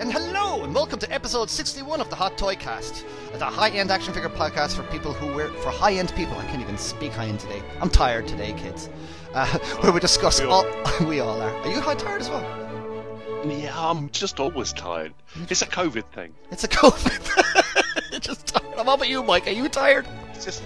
And hello, and welcome to episode 61 of the Hot Toy Cast, the high-end action figure podcast for people who wear for high-end people. I can't even speak high-end today. I'm tired today, kids. Uh, where we discuss We all. all- we all are. Are you high tired as well? Yeah, I'm just always tired. It's a COVID thing. It's a COVID. Just tired. How about you, Mike? Are you tired? It's just.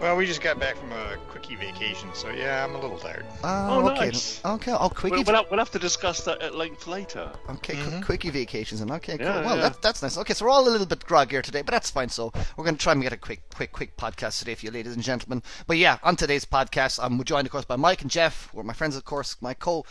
Well, we just got back from a quickie vacation, so yeah, I'm a little tired. Uh, Oh, okay. nice. Okay. Oh, quickie. We'll, we'll, have, we'll have to discuss that at length later. Okay, qu- Mhm. quickie vacations and okay, cool. Yeah, well, yeah. That, that's nice. Okay, so we're all a little bit groggier today, but that's fine. So we're going to try and get a quick, quick, quick podcast today for you, ladies and gentlemen. But yeah, on today's podcast, I'm joined, of course, by Mike and Jeff. We're my friends, of course, my co.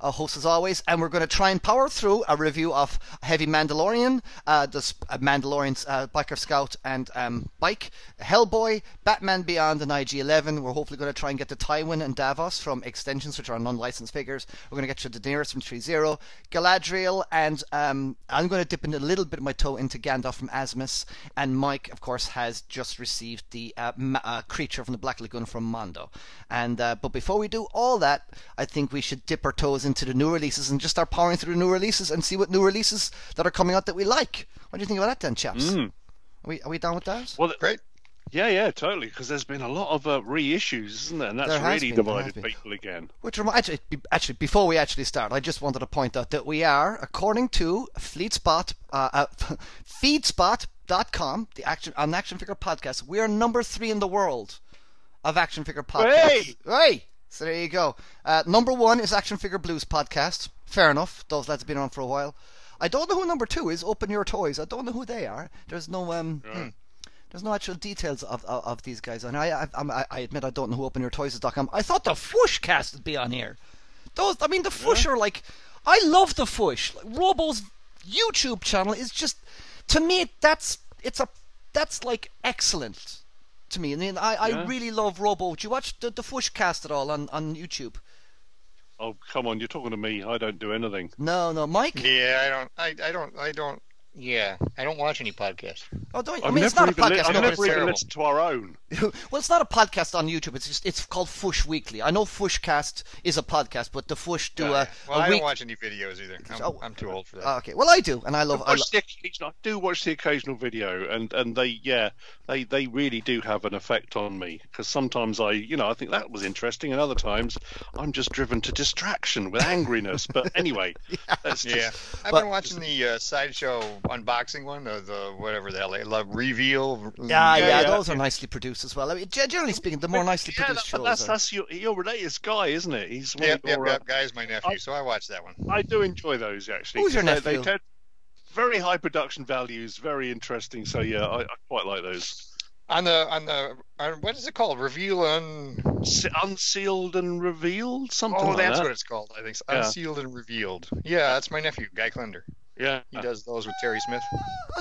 Uh, hosts as always, and we're going to try and power through a review of Heavy Mandalorian, uh, the Sp- uh, Mandalorian's uh, Biker Scout and um, Bike, Hellboy, Batman Beyond, and IG-11. We're hopefully going to try and get to Tywin and Davos from Extensions, which are non-licensed figures. We're going to get you Daenerys from 3-0, Galadriel, and um, I'm going to dip in a little bit of my toe into Gandalf from Asmus. And Mike, of course, has just received the uh, ma- uh, creature from the Black Lagoon from Mondo. And but before we do all that, I think we should dip our toes into the new releases and just start powering through the new releases and see what new releases that are coming out that we like. What do you think about that, then, chaps? Mm. Are we are we down with that? Well, th- Great. yeah, yeah, totally. Because there's been a lot of uh, reissues, isn't there? And that's There really been, divided people again. Which reminds me, actually, before we actually start, I just wanted to point out that we are, according to FleetSpot, uh, uh, feedspot.com, the action on action figure podcast, we are number three in the world of action figure podcasts. Hey! Hey! So there you go. Uh, number one is Action Figure Blues podcast. Fair enough. Those lads have been on for a while. I don't know who number two is. Open Your Toys. I don't know who they are. There's no um. Yeah. There's no actual details of, of, of these guys, and I, I, I, I admit I don't know who OpenYourToys.com. I thought the Fwoosh cast would be on here. Those, I mean, the Fwoosh are like, I love the Fwoosh. Like, Robo's YouTube channel is just, to me, that's it's a that's like excellent to me. I mean, I, I Yeah. really love Robo. Do you watch the, the Fwoosh cast at all on, on YouTube? Oh, come on, you're talking to me. I don't do anything. No, no, Mike. Yeah, I don't. I, I don't. I don't. Yeah, I don't watch any podcasts. Oh, don't. I I've mean, it's not never a even, li- podcast. I've no, never it's, even terrible. listened to our own. well, it's not a podcast on YouTube. It's just it's called Fwoosh Weekly. I know Fwooshcast is a podcast, but the Fwoosh do a, well, a I week. don't watch any videos either. I'm, Oh. I'm too old for that. Okay, well I do, and I love. I watch lo- the I do watch the occasional video, and, and they yeah they, they really do have an effect on me because sometimes I you know I think that was interesting, and other times I'm just driven to distraction with angriness. But anyway, that's just, yeah, I've but- been watching the uh, sideshow unboxing one, the, the whatever the hell they love reveal. yeah, yeah, yeah, those are nicely produced as well. I mean, generally speaking, the more nicely yeah, produced that, but shows. that's are- that's your your related guy, isn't it? He's one Yep, of yep, your, uh, yep. Guy's my nephew, so I watched that one. I do enjoy those actually. Who's your 'cause they- nephew? They tend, very high production values, very interesting. So yeah, I, I quite like those. On the on the on, what is it called? Reveal un. Se- Unsealed and revealed, something Oh, like that's that. what it's called. I think so. Yeah. unsealed and revealed. Yeah, that's my nephew, Guy Klender. Yeah. He does those with Terry Smith.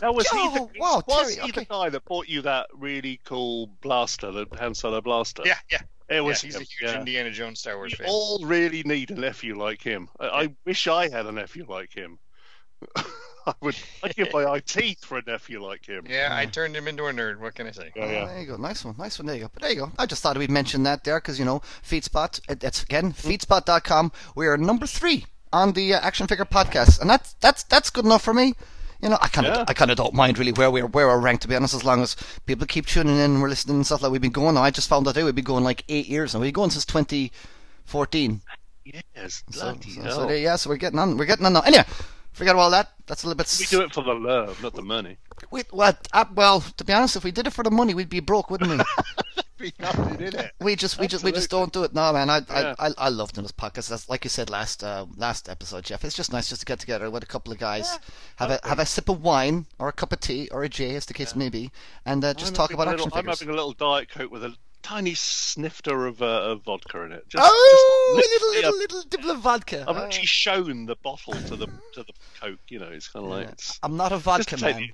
Now was he the, wow, was Terry, he the guy that bought you that really cool blaster, the Han Solo blaster? Yeah, yeah. it Yeah, was he's a huge yeah. Indiana Jones Star Wars We fan. all really need a nephew like him. I, I wish I had a nephew like him. I would. I'd give my eye teeth for a nephew like him. Yeah, I turned him into a nerd. What can I say? Yeah, Oh, yeah. there you go, nice one, nice one. There you go. But there you go. I just thought we'd mention that there because you know, Feedspot. that's again mm. Feedspot.com. We are number three on the uh, action figure podcast, and that's that's that's good enough for me. You know, I kind of Yeah. I kind of don't mind really where we're where we're ranked to be honest, as long as people keep tuning in and we're listening and stuff like we've been going. I just found out we've been going like eight years now. We've been going since 2014. Yes, So, bloody so, hell. so there, yeah, so we're getting on. We're getting on now. Anyway, forget all that. That's a little bit. we do it for the love, not the money. We, what? Uh, well, to be honest, if we did it for the money, we'd be broke, wouldn't we? Be nothing in it. We just, we just, we just don't do it. No, man. I, Yeah. I, I, I love doing this podcast. That's like you said last, uh, last episode, Jeff. It's just nice just to get together with a couple of guys, have a, have a sip of wine or a cup of tea or a J, as the case may be, and uh, just I'm talk about little, action I'm having a little diet coke with a tiny snifter of, uh, of vodka in it. Just, oh, just a little, little, little dibble of vodka. I've Uh, actually shown the bottle to the to the coke. You know, it's kind of like yeah. it's I'm not a vodka man.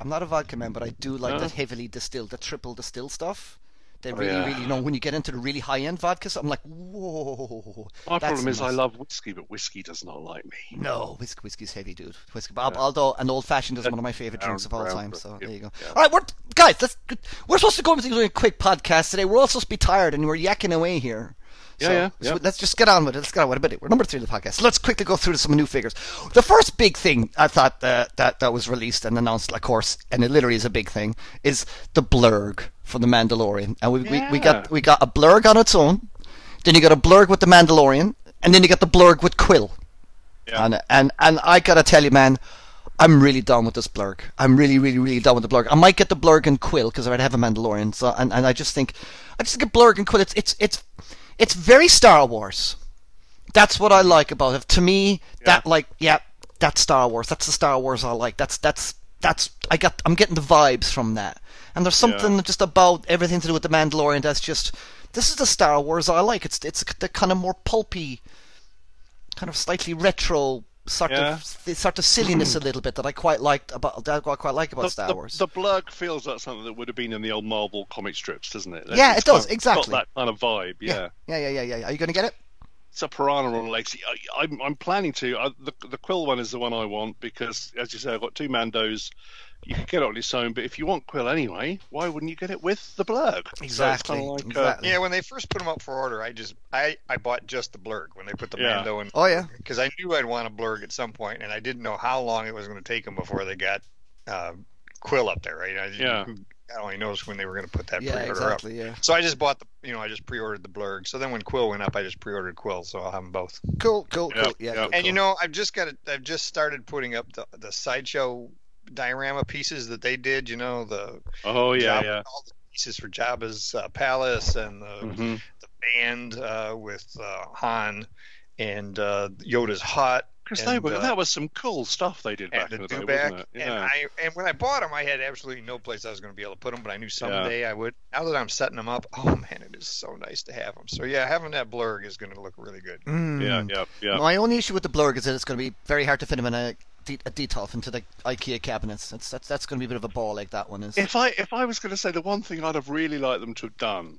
I'm not a vodka man, but I do like No? the heavily distilled, the triple distilled stuff. They Oh, really, yeah. really, you know, when you get into the really high end vodkas, I'm like, whoa. My problem is I love whiskey, but whiskey does not like me. No, whiskey, whiskey's heavy, dude. Whiskey, but Yeah. although an old fashioned is one of my favorite drinks of all time. brown, So yeah, there you go. yeah. All right, we're guys. Let's we're supposed to go into doing a quick podcast today. We're all supposed to be tired and we're yakking away here. Yeah, so, yeah, so yeah. let's just get on with it. Let's get on with it. We're number three of the podcast. Let's quickly go through some new figures. The first big thing I thought uh, that that was released and announced, of course, and it literally is a big thing, is the blurrg from the Mandalorian. And we we, we got we got a blurrg on its own. Then you got a blurrg with the Mandalorian, and then you got the blurrg with Kuiil. Yeah. And and and I gotta tell you, man, I'm really done with this blurrg. I'm really, really, really done with the blurrg. I might get the blurrg and Kuiil because I already have a Mandalorian. So and, and I just think, I just think a blurrg and Kuiil. It's it's it's it's very Star Wars. That's what I like about it. To me, that like yeah, that's Star Wars. That's the Star Wars I like. That's that's that's I got. I'm getting the vibes from that. And there's something just about everything to do with the Mandalorian that's just. This is the Star Wars I like. It's it's the kind of more pulpy, kind of slightly retro sort Yeah. of sort of silliness a little bit that I quite liked about that I quite like about The, Star the, Wars. the blurrg feels like something that would have been in the old Marvel comic strips, doesn't it? Yeah, it does, kind of exactly. Got that kind of vibe. Yeah. yeah, yeah, yeah, yeah, yeah. Are you going to get it? It's a piranha on legs. I, I'm, I'm planning to. I, the, the Kuiil one is the one I want because, as you say, I've got two Mandos. You can get it on its own, but if you want Kuiil anyway, why wouldn't you get it with the blurrg? So it's Exactly, uh. Yeah, when they first put them up for order, I just I I bought just the blurrg when they put the Yeah. Mando in Oh yeah. because I knew I'd want a blurrg at some point, and I didn't know how long it was going to take them before they got uh, Kuiil up there. Right? I, Yeah. I only noticed when they were going to put that Yeah, pre-order exactly. up. Yeah. So I just bought the, you know, I just pre-ordered the blurrg. So then when Kuiil went up, I just pre-ordered Kuiil. So I'll have them both. Cool, cool, Yeah, cool. Yeah. yeah. cool, And you know, I've just got it. I've just started putting up the the sideshow diorama pieces that they did. You know, the Oh yeah, Jabba- yeah. all the pieces for Jabba's uh, palace and the hmm the band uh, with uh, Han and uh, Yoda's hut Because they were uh, that was some cool stuff they did and back the in the day, dewback. wasn't it? And I and when I bought them, I had absolutely no place I was going to be able to put them, but I knew someday I would. Now that I'm setting them up, oh man, it is so nice to have them. So yeah, having that blurrg is going to look really good. Mm. yeah, yeah, yeah. My only issue with the blurrg is that it's going to be very hard to fit them in a, de- a detolf into the IKEA cabinets. That's that's that's going to be a bit of a ball like that one is. If I if I was going to say the one thing I'd have really liked them to have done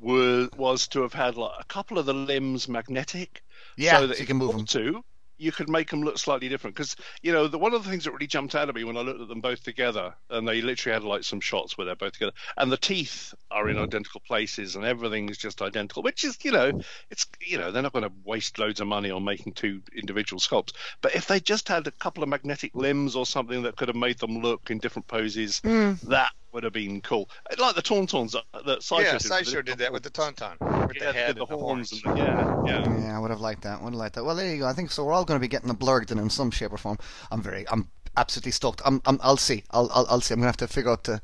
was was to have had like a couple of the limbs magnetic, Yeah, so that so you can move them to, you could make them look slightly different. Because you know, the one of the things that really jumped out at me when I looked at them both together, and they literally had like some shots where they're both together, and the teeth are in identical places, and everything is just identical. Which is, you know, it's you know, they're not going to waste loads of money on making two individual sculpts. But if they just had a couple of magnetic limbs or something that could have made them look in different poses, Hmm. that would have been cool. Like the Tauntauns that, that Sideshow yeah, did. Sideshow did that with the Tauntaun, with yeah, the head the and the horns. horns. And the, yeah, yeah. Yeah, I would have liked that. Would have liked that. Well, there you go. I think so. We're all going to be getting a blurrg then in some shape or form. I'm very, I'm absolutely stoked. I'm, I'm I'll see. I'll, I'll, I'll see. I'm going to have to figure out the,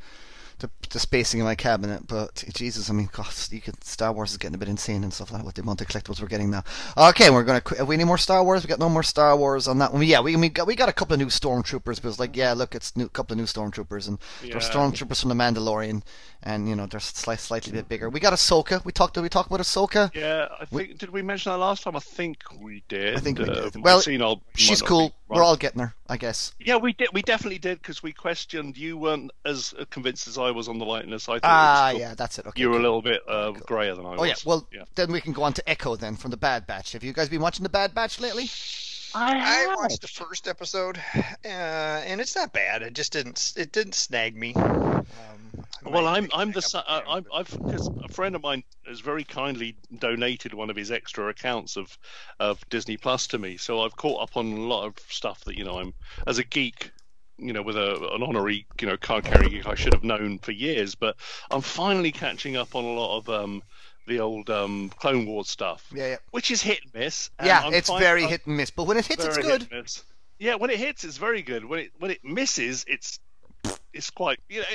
the, the spacing in my cabinet. But Jesus, I mean, God, you could, Star Wars is getting a bit insane and stuff like that with the amount of collectibles we're getting now. Okay, we're going to. Have we any more Star Wars? We got no more Star Wars on that one. Yeah, we we got we got a couple of new stormtroopers. But it's like, yeah, look, it's a couple of new stormtroopers and Yeah. stormtroopers from the Mandalorian, and you know they're sli- slightly bit bigger. We got Ahsoka. We talked. Did we talk about Ahsoka? Yeah, I think. did we mention that last time? I think we did. I think we Uh, did. my Well, scene I'll- She's cool. We're all getting her, I guess. Yeah, we did. We definitely did because we questioned. You weren't as convinced as I was on the likeness. I thought. Ah, cool. yeah, that's it. Okay. You were a little bit uh, grayer than I was. Oh yeah. Well, yeah. then we can go on to Echo then from the Bad Batch. Have you guys been watching the Bad Batch lately? I watched the first episode, uh, and it's not bad. It just didn't. It didn't snag me. Um, I Well, I'm I'm the again, I'm, but- I've a friend of mine has very kindly donated one of his extra accounts of of Disney Plus to me, so I've caught up on a lot of stuff that you know I'm as a geek. You know, with a, an honorary, you know, card carrying geek, I should have known for years, but I'm finally catching up on a lot of um, the old um, Clone Wars stuff, Yeah, yeah. which is hit and miss. and Yeah, I'm it's fin- very I'm hit and miss, but when it hits, it's good. hit and miss. Yeah, when it hits, it's very good. When it when it misses, it's it's quite. You know,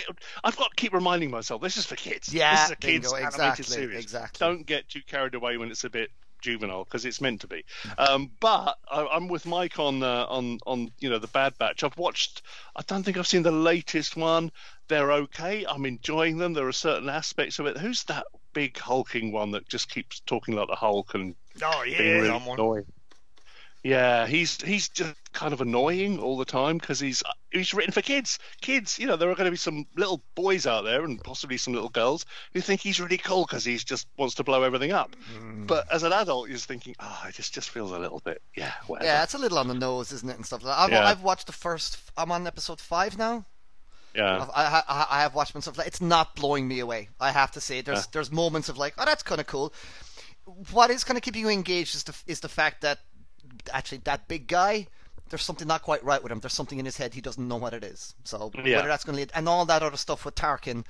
I've got to keep reminding myself this is for kids. Yeah, this is a kids bingo, animated series. exactly. Don't get too carried away when it's a bit juvenile because it's meant to be. Um, but I, I'm with Mike on uh, on on you know the Bad Batch. I've watched. I don't think I've seen the latest one. They're okay. I'm enjoying them. There are certain aspects of it. Who's that big hulking one that just keeps talking like the Hulk and Oh being yeah, really someone. annoying. Yeah, he's he's just kind of annoying all the time because he's he's written for kids. Kids, you know, there are going to be some little boys out there and possibly some little girls who think he's really cool because he just wants to blow everything up. Mm. But as an adult, you're just thinking, oh, it just just feels a little bit, yeah, whatever. Yeah, it's a little on the nose, isn't it, and stuff like that. I've, Yeah. I've watched the first. I'm on episode five now. yeah. I, I, I have watched myself. like. It's not blowing me away. I have to say, there's Yeah. there's moments of like, oh, that's kind of cool. what is kind of keeping you engaged is the is the fact that actually that big guy. There's something not quite right with him. There's something in his head he doesn't know what it is. So Yeah. whether that's going to lead and all that other stuff with Tarkin,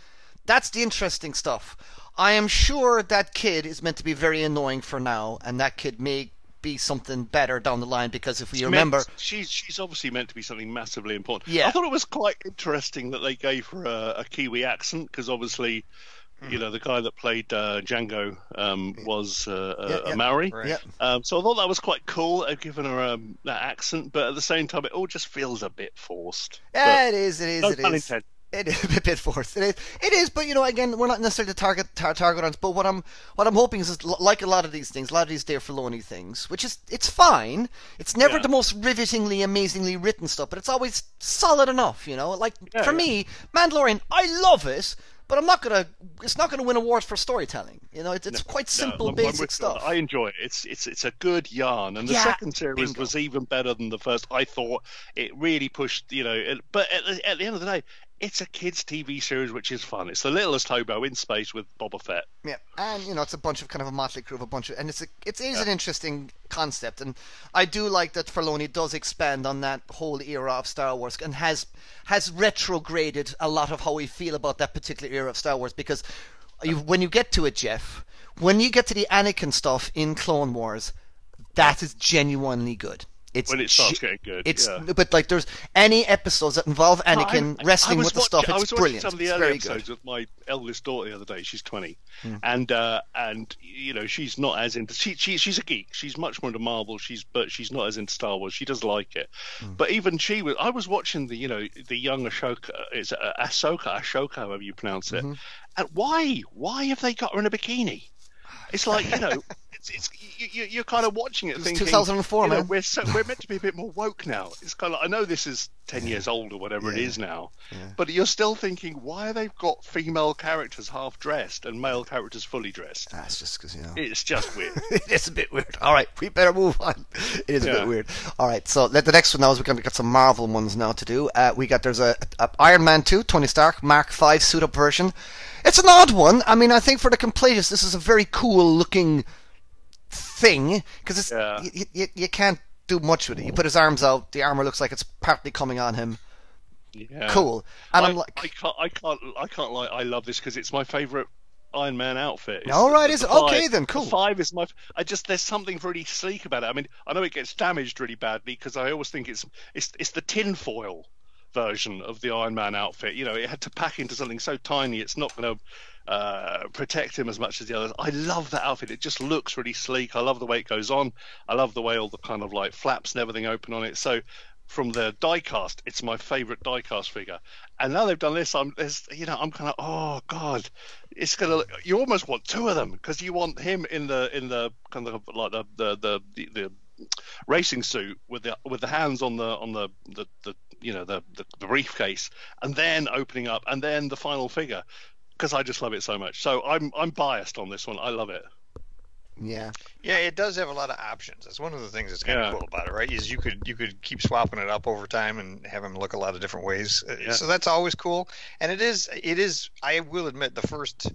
that's the interesting stuff. I am sure that kid is meant to be very annoying for now, and that kid may be something better down the line because if we Meant- remember, she's she's obviously meant to be something massively important. Yeah. I thought it was quite interesting that they gave her a, a Kiwi accent because obviously, Hmm. you know, the guy that played uh, Jango um, was uh, a, Yeah, a yeah. Maori. Right. yeah, Um, so I thought that was quite cool. They've given her um, that accent, but at the same time, it all just feels a bit forced. yeah, it is, it is, no it pun is. intended. It is a bit forced. It is. It is, but you know, again, we're not necessarily the target tar- target audience. But what I'm what I'm hoping is, is like a lot of these things, a lot of these Dave Filoni things, which is it's fine. It's never Yeah. the most rivetingly, amazingly written stuff, but it's always solid enough. You know, like Yeah, for yeah. me, Mandalorian, I love it. But I'm not gonna. It's not gonna win awards for storytelling. You know, it's, it's quite simple, No, basic with stuff. I enjoy it. It's it's it's a good yarn, and the Yeah, second series bingo. was even better than the first. I thought it really pushed, you know. It, but at the, at the end of the day, it's a kids' TV series, which is fun. It's the littlest hobo in space with Boba Fett. Yeah, and you know it's a bunch of kind of a motley crew of a bunch of, and it's a, it is an interesting concept, and I do like that Filoni does expand on that whole era of Star Wars and has has retrograded a lot of how we feel about that particular era of Star Wars because you, when you get to it, Jeff, when you get to the Anakin stuff in Clone Wars, that is genuinely good. It's When it starts ge- getting good, It's yeah. but like there's any episodes that involve Anakin I- I wrestling was with the watch- stuff. I It's was watching brilliant. some of the it's early episodes good. with my eldest daughter the other day. She's twenty, Hmm. and uh, and you know she's not as into she, she she's a geek. She's much more into Marvel. She's but she's not as into Star Wars. She does like it, Hmm. but even she was. I was watching the you know the young Ashoka. It's uh, Ahsoka, Ashoka, however you pronounce it. Mm-hmm. And why why have they got her in a bikini? It's like you know, it's, it's you, you're kind of watching it was thinking, 2004, you know, man. We're so, we're meant to be a bit more woke now. It's kind of I know this is ten years old or whatever it Yeah. is now, Yeah. but you're still thinking why they've they got female characters half dressed and male characters fully dressed? That's just because you know. It's just weird. it's a bit weird. All right, we better move on. It is a bit weird. All right, so let the next one now is we're going to get some Marvel ones now to do. Uh, we got there's a, a Iron Man two, Tony Stark Mark Five suit up version. It's an odd one. I mean, I think for the completists, this is a very cool looking thing because it's Yeah. you, you, you can't do much with it. You put his arms out, the armor looks like it's partly coming on him. Yeah. Cool, and I, I'm like, I can't, I can't, I can't like. I love this because it's my favorite Iron Man outfit. It's All the- right, the is it? five- Okay, then, the cool. five is my. I just there's something really sleek about it. I mean, I know it gets damaged really badly because I always think it's it's it's the tinfoil version of the Iron Man outfit. You know, it had to pack into something so tiny it's not going to uh, protect him as much as the others. I love that outfit. It just looks really sleek. I love the way it goes on. I love the way all the kind of like flaps and everything open on it. So from the diecast, it's my favourite diecast figure. And now they've done this, I'm, you know, I'm kind of, oh god, it's gonna. You almost want two of them because you want him in the in the kind of like the the the, the, the racing suit with the with the hands on the on the the, the you know the, the the briefcase, and then opening up, and then the final figure. Because I just love it so much, so I'm I'm biased on this one. I love it. yeah, Yeah, it does have a lot of options. That's one of the things that's kind of cool about it, right? Is you could you could keep swapping it up over time and have them look a lot of different ways. Uh, Yeah. So that's always cool. And it is it is. I will admit the first.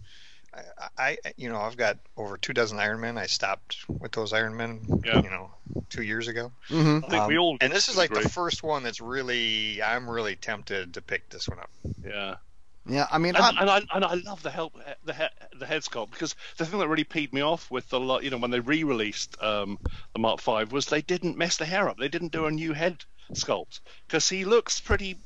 I, I you know I've got over two dozen Iron Men. I stopped with those Iron Men, Yeah. you know, two years ago. hmm I think we Um, all And this is like agree. the first one that's really I'm really tempted to pick this one up. yeah. Yeah. I mean, and, and I and I love the help the head the head sculpt because the thing that really peed me off with the lot you know when they re-released um, the Mark Five was they didn't mess the hair up. They didn't do a new head sculpt because he looks pretty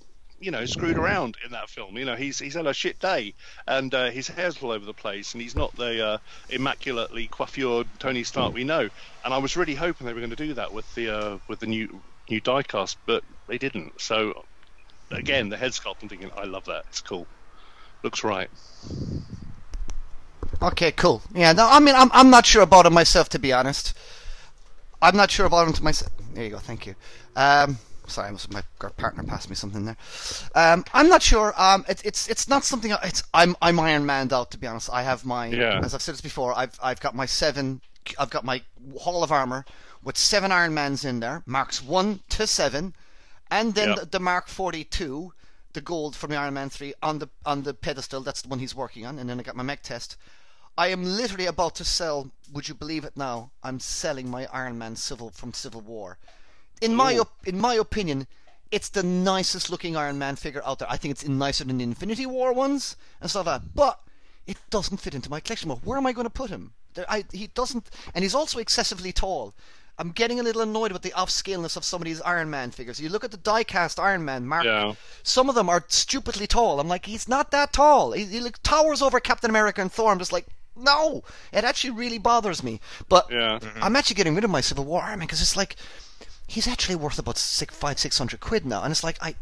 you know screwed around in that film. You know he's he's had a shit day and uh, his hair's all over the place and he's not the uh, immaculately coiffured Tony Stark we know. And I was really hoping they were going to do that with the uh, with the new new diecast, but they didn't. So again, the head sculpt. I'm thinking I love that. It's cool. Looks right. Okay, cool. Yeah, no, I mean, I'm I'm not sure about it myself, to be honest. I'm not sure about it myself. There you go. Thank you. Um, sorry, I must my partner passed me something there. Um, I'm not sure. Um, it, it's it's not something. It's I'm I'm Iron Maned out, to be honest. I have my Yeah. as I've said this before. I've I've got my seven. I've got my Hall of Armor with seven Iron Mans in there, marks one to seven, and then Yep. the, the Mark 42, the gold from the Iron Man 3 on the on the pedestal. That's the one he's working on, and then I got my mech test. I am literally about to sell. Would you believe it? Now I'm selling my Iron Man Civil from Civil War. In my Ooh. op- in my opinion, it's the nicest looking Iron Man figure out there. I think it's nicer than the Infinity War ones and stuff like that. But it doesn't fit into my collection. Where am I going to put him? There, I, he doesn't, and he's also excessively tall. I'm getting a little annoyed with the off-scaleness of some of these Iron Man figures. You look at the die-cast Iron Man, Mark. Yeah. Some of them are stupidly tall. I'm like, he's not that tall. He, he like, towers over Captain America and Thor. I'm just like, no. It actually really bothers me. But Yeah. Mm-hmm. I'm actually getting rid of my Civil War Iron Man because it's like he's actually worth about six, five, six hundred quid now, and it's like I,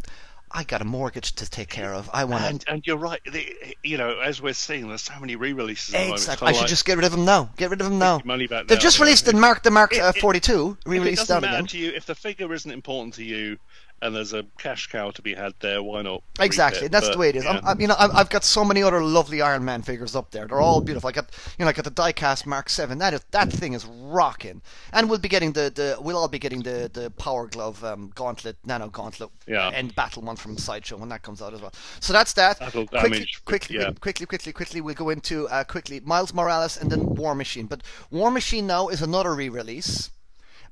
I got a mortgage to take care of. I want And to. and you're right. The, you know, as we're seeing, there's so many re-releases. At the moment. Exactly. I should like, just get rid of him now. Get rid of him now. money back They've now, just yeah. released the Mark the Mark It- uh, 42. If it Re-released doesn't matter again. to you, if the figure isn't important to you, and there's a cash cow to be had there, why not? Exactly, it? that's But, the way it is. yeah. You know, I've, I've got so many other lovely Iron Man figures up there. They're all beautiful. I got, you know, I got the diecast Mark Seven. That is, that thing is rocking. And we'll be getting the, the we'll all be getting the, the Power Glove um, Gauntlet, Nano Gauntlet, Yeah. and Battle one from Sideshow when that comes out as well. So that's that. That'll quickly, damage- quickly, yeah. quickly, quickly, quickly. We'll go into uh, quickly Miles Morales and then War Machine. But War Machine now is another re-release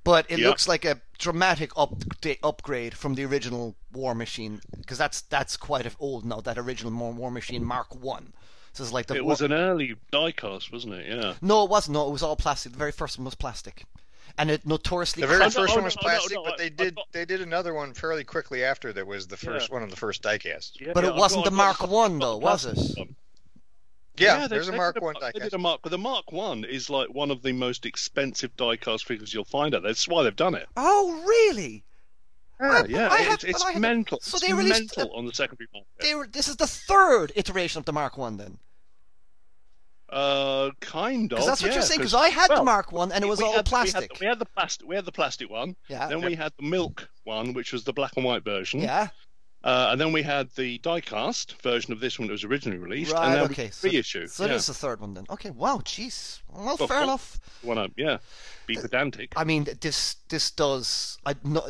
but it Yep. looks like a dramatic up, upgrade from the original War Machine because that's that's quite old now. That original War, War Machine Mark One. So it's like the It was an early diecast, wasn't it? Yeah. no, it wasn't. No, it was all plastic. The very first one was plastic, and it notoriously The very cracked- first one was oh, no, no, plastic, no, but they I did thought- they did another one fairly quickly after that was the first Yeah. one of the first diecasts. Yeah, But yeah, it wasn't the Mark One, though, was it? one. Yeah, they- there's a Mark did One They did a Mark, but the Mark One is like one of the most expensive diecast figures you'll find out. there. That's why they've done it. Oh, really? Yeah, I- yeah, I had- it's, it's but I mental. so it's they released mental on the secondary market. This is the third iteration of the Mark One, then, Uh, kind of. because that's what yeah, you're saying. Because I had well, the Mark One, and it was all had- plastic. We had, we had the plastic. We had the plastic one. Yeah. Then we had the milk one, which was the black and white version. Yeah. Uh, and then we had the diecast version of this one that was originally released. Right. And then Okay. So, reissue. so yeah. there's the third one then. Okay. Wow. Jeez. Well, Well, fair well, enough. Wanna, yeah, be pedantic. I mean, this this does. I no,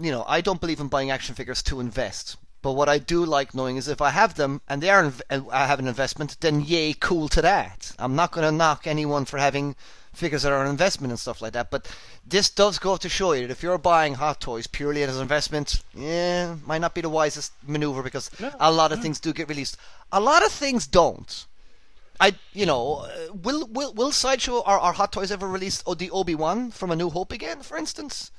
you know I don't believe in buying action figures to invest. But what I do like knowing is if I have them and they are inv- uh, I have an investment, then yay, cool to that. I'm not going to knock anyone for having figures that are an investment and stuff like that. But this does go to show you that if you're buying Hot Toys purely as an investment, yeah, might not be the wisest maneuver because No, a lot of things do get released. A lot of things don't. I, you know, uh, will will will sideshow or, or Hot Toys ever release oh, the Obi Wan from A New Hope again, for instance?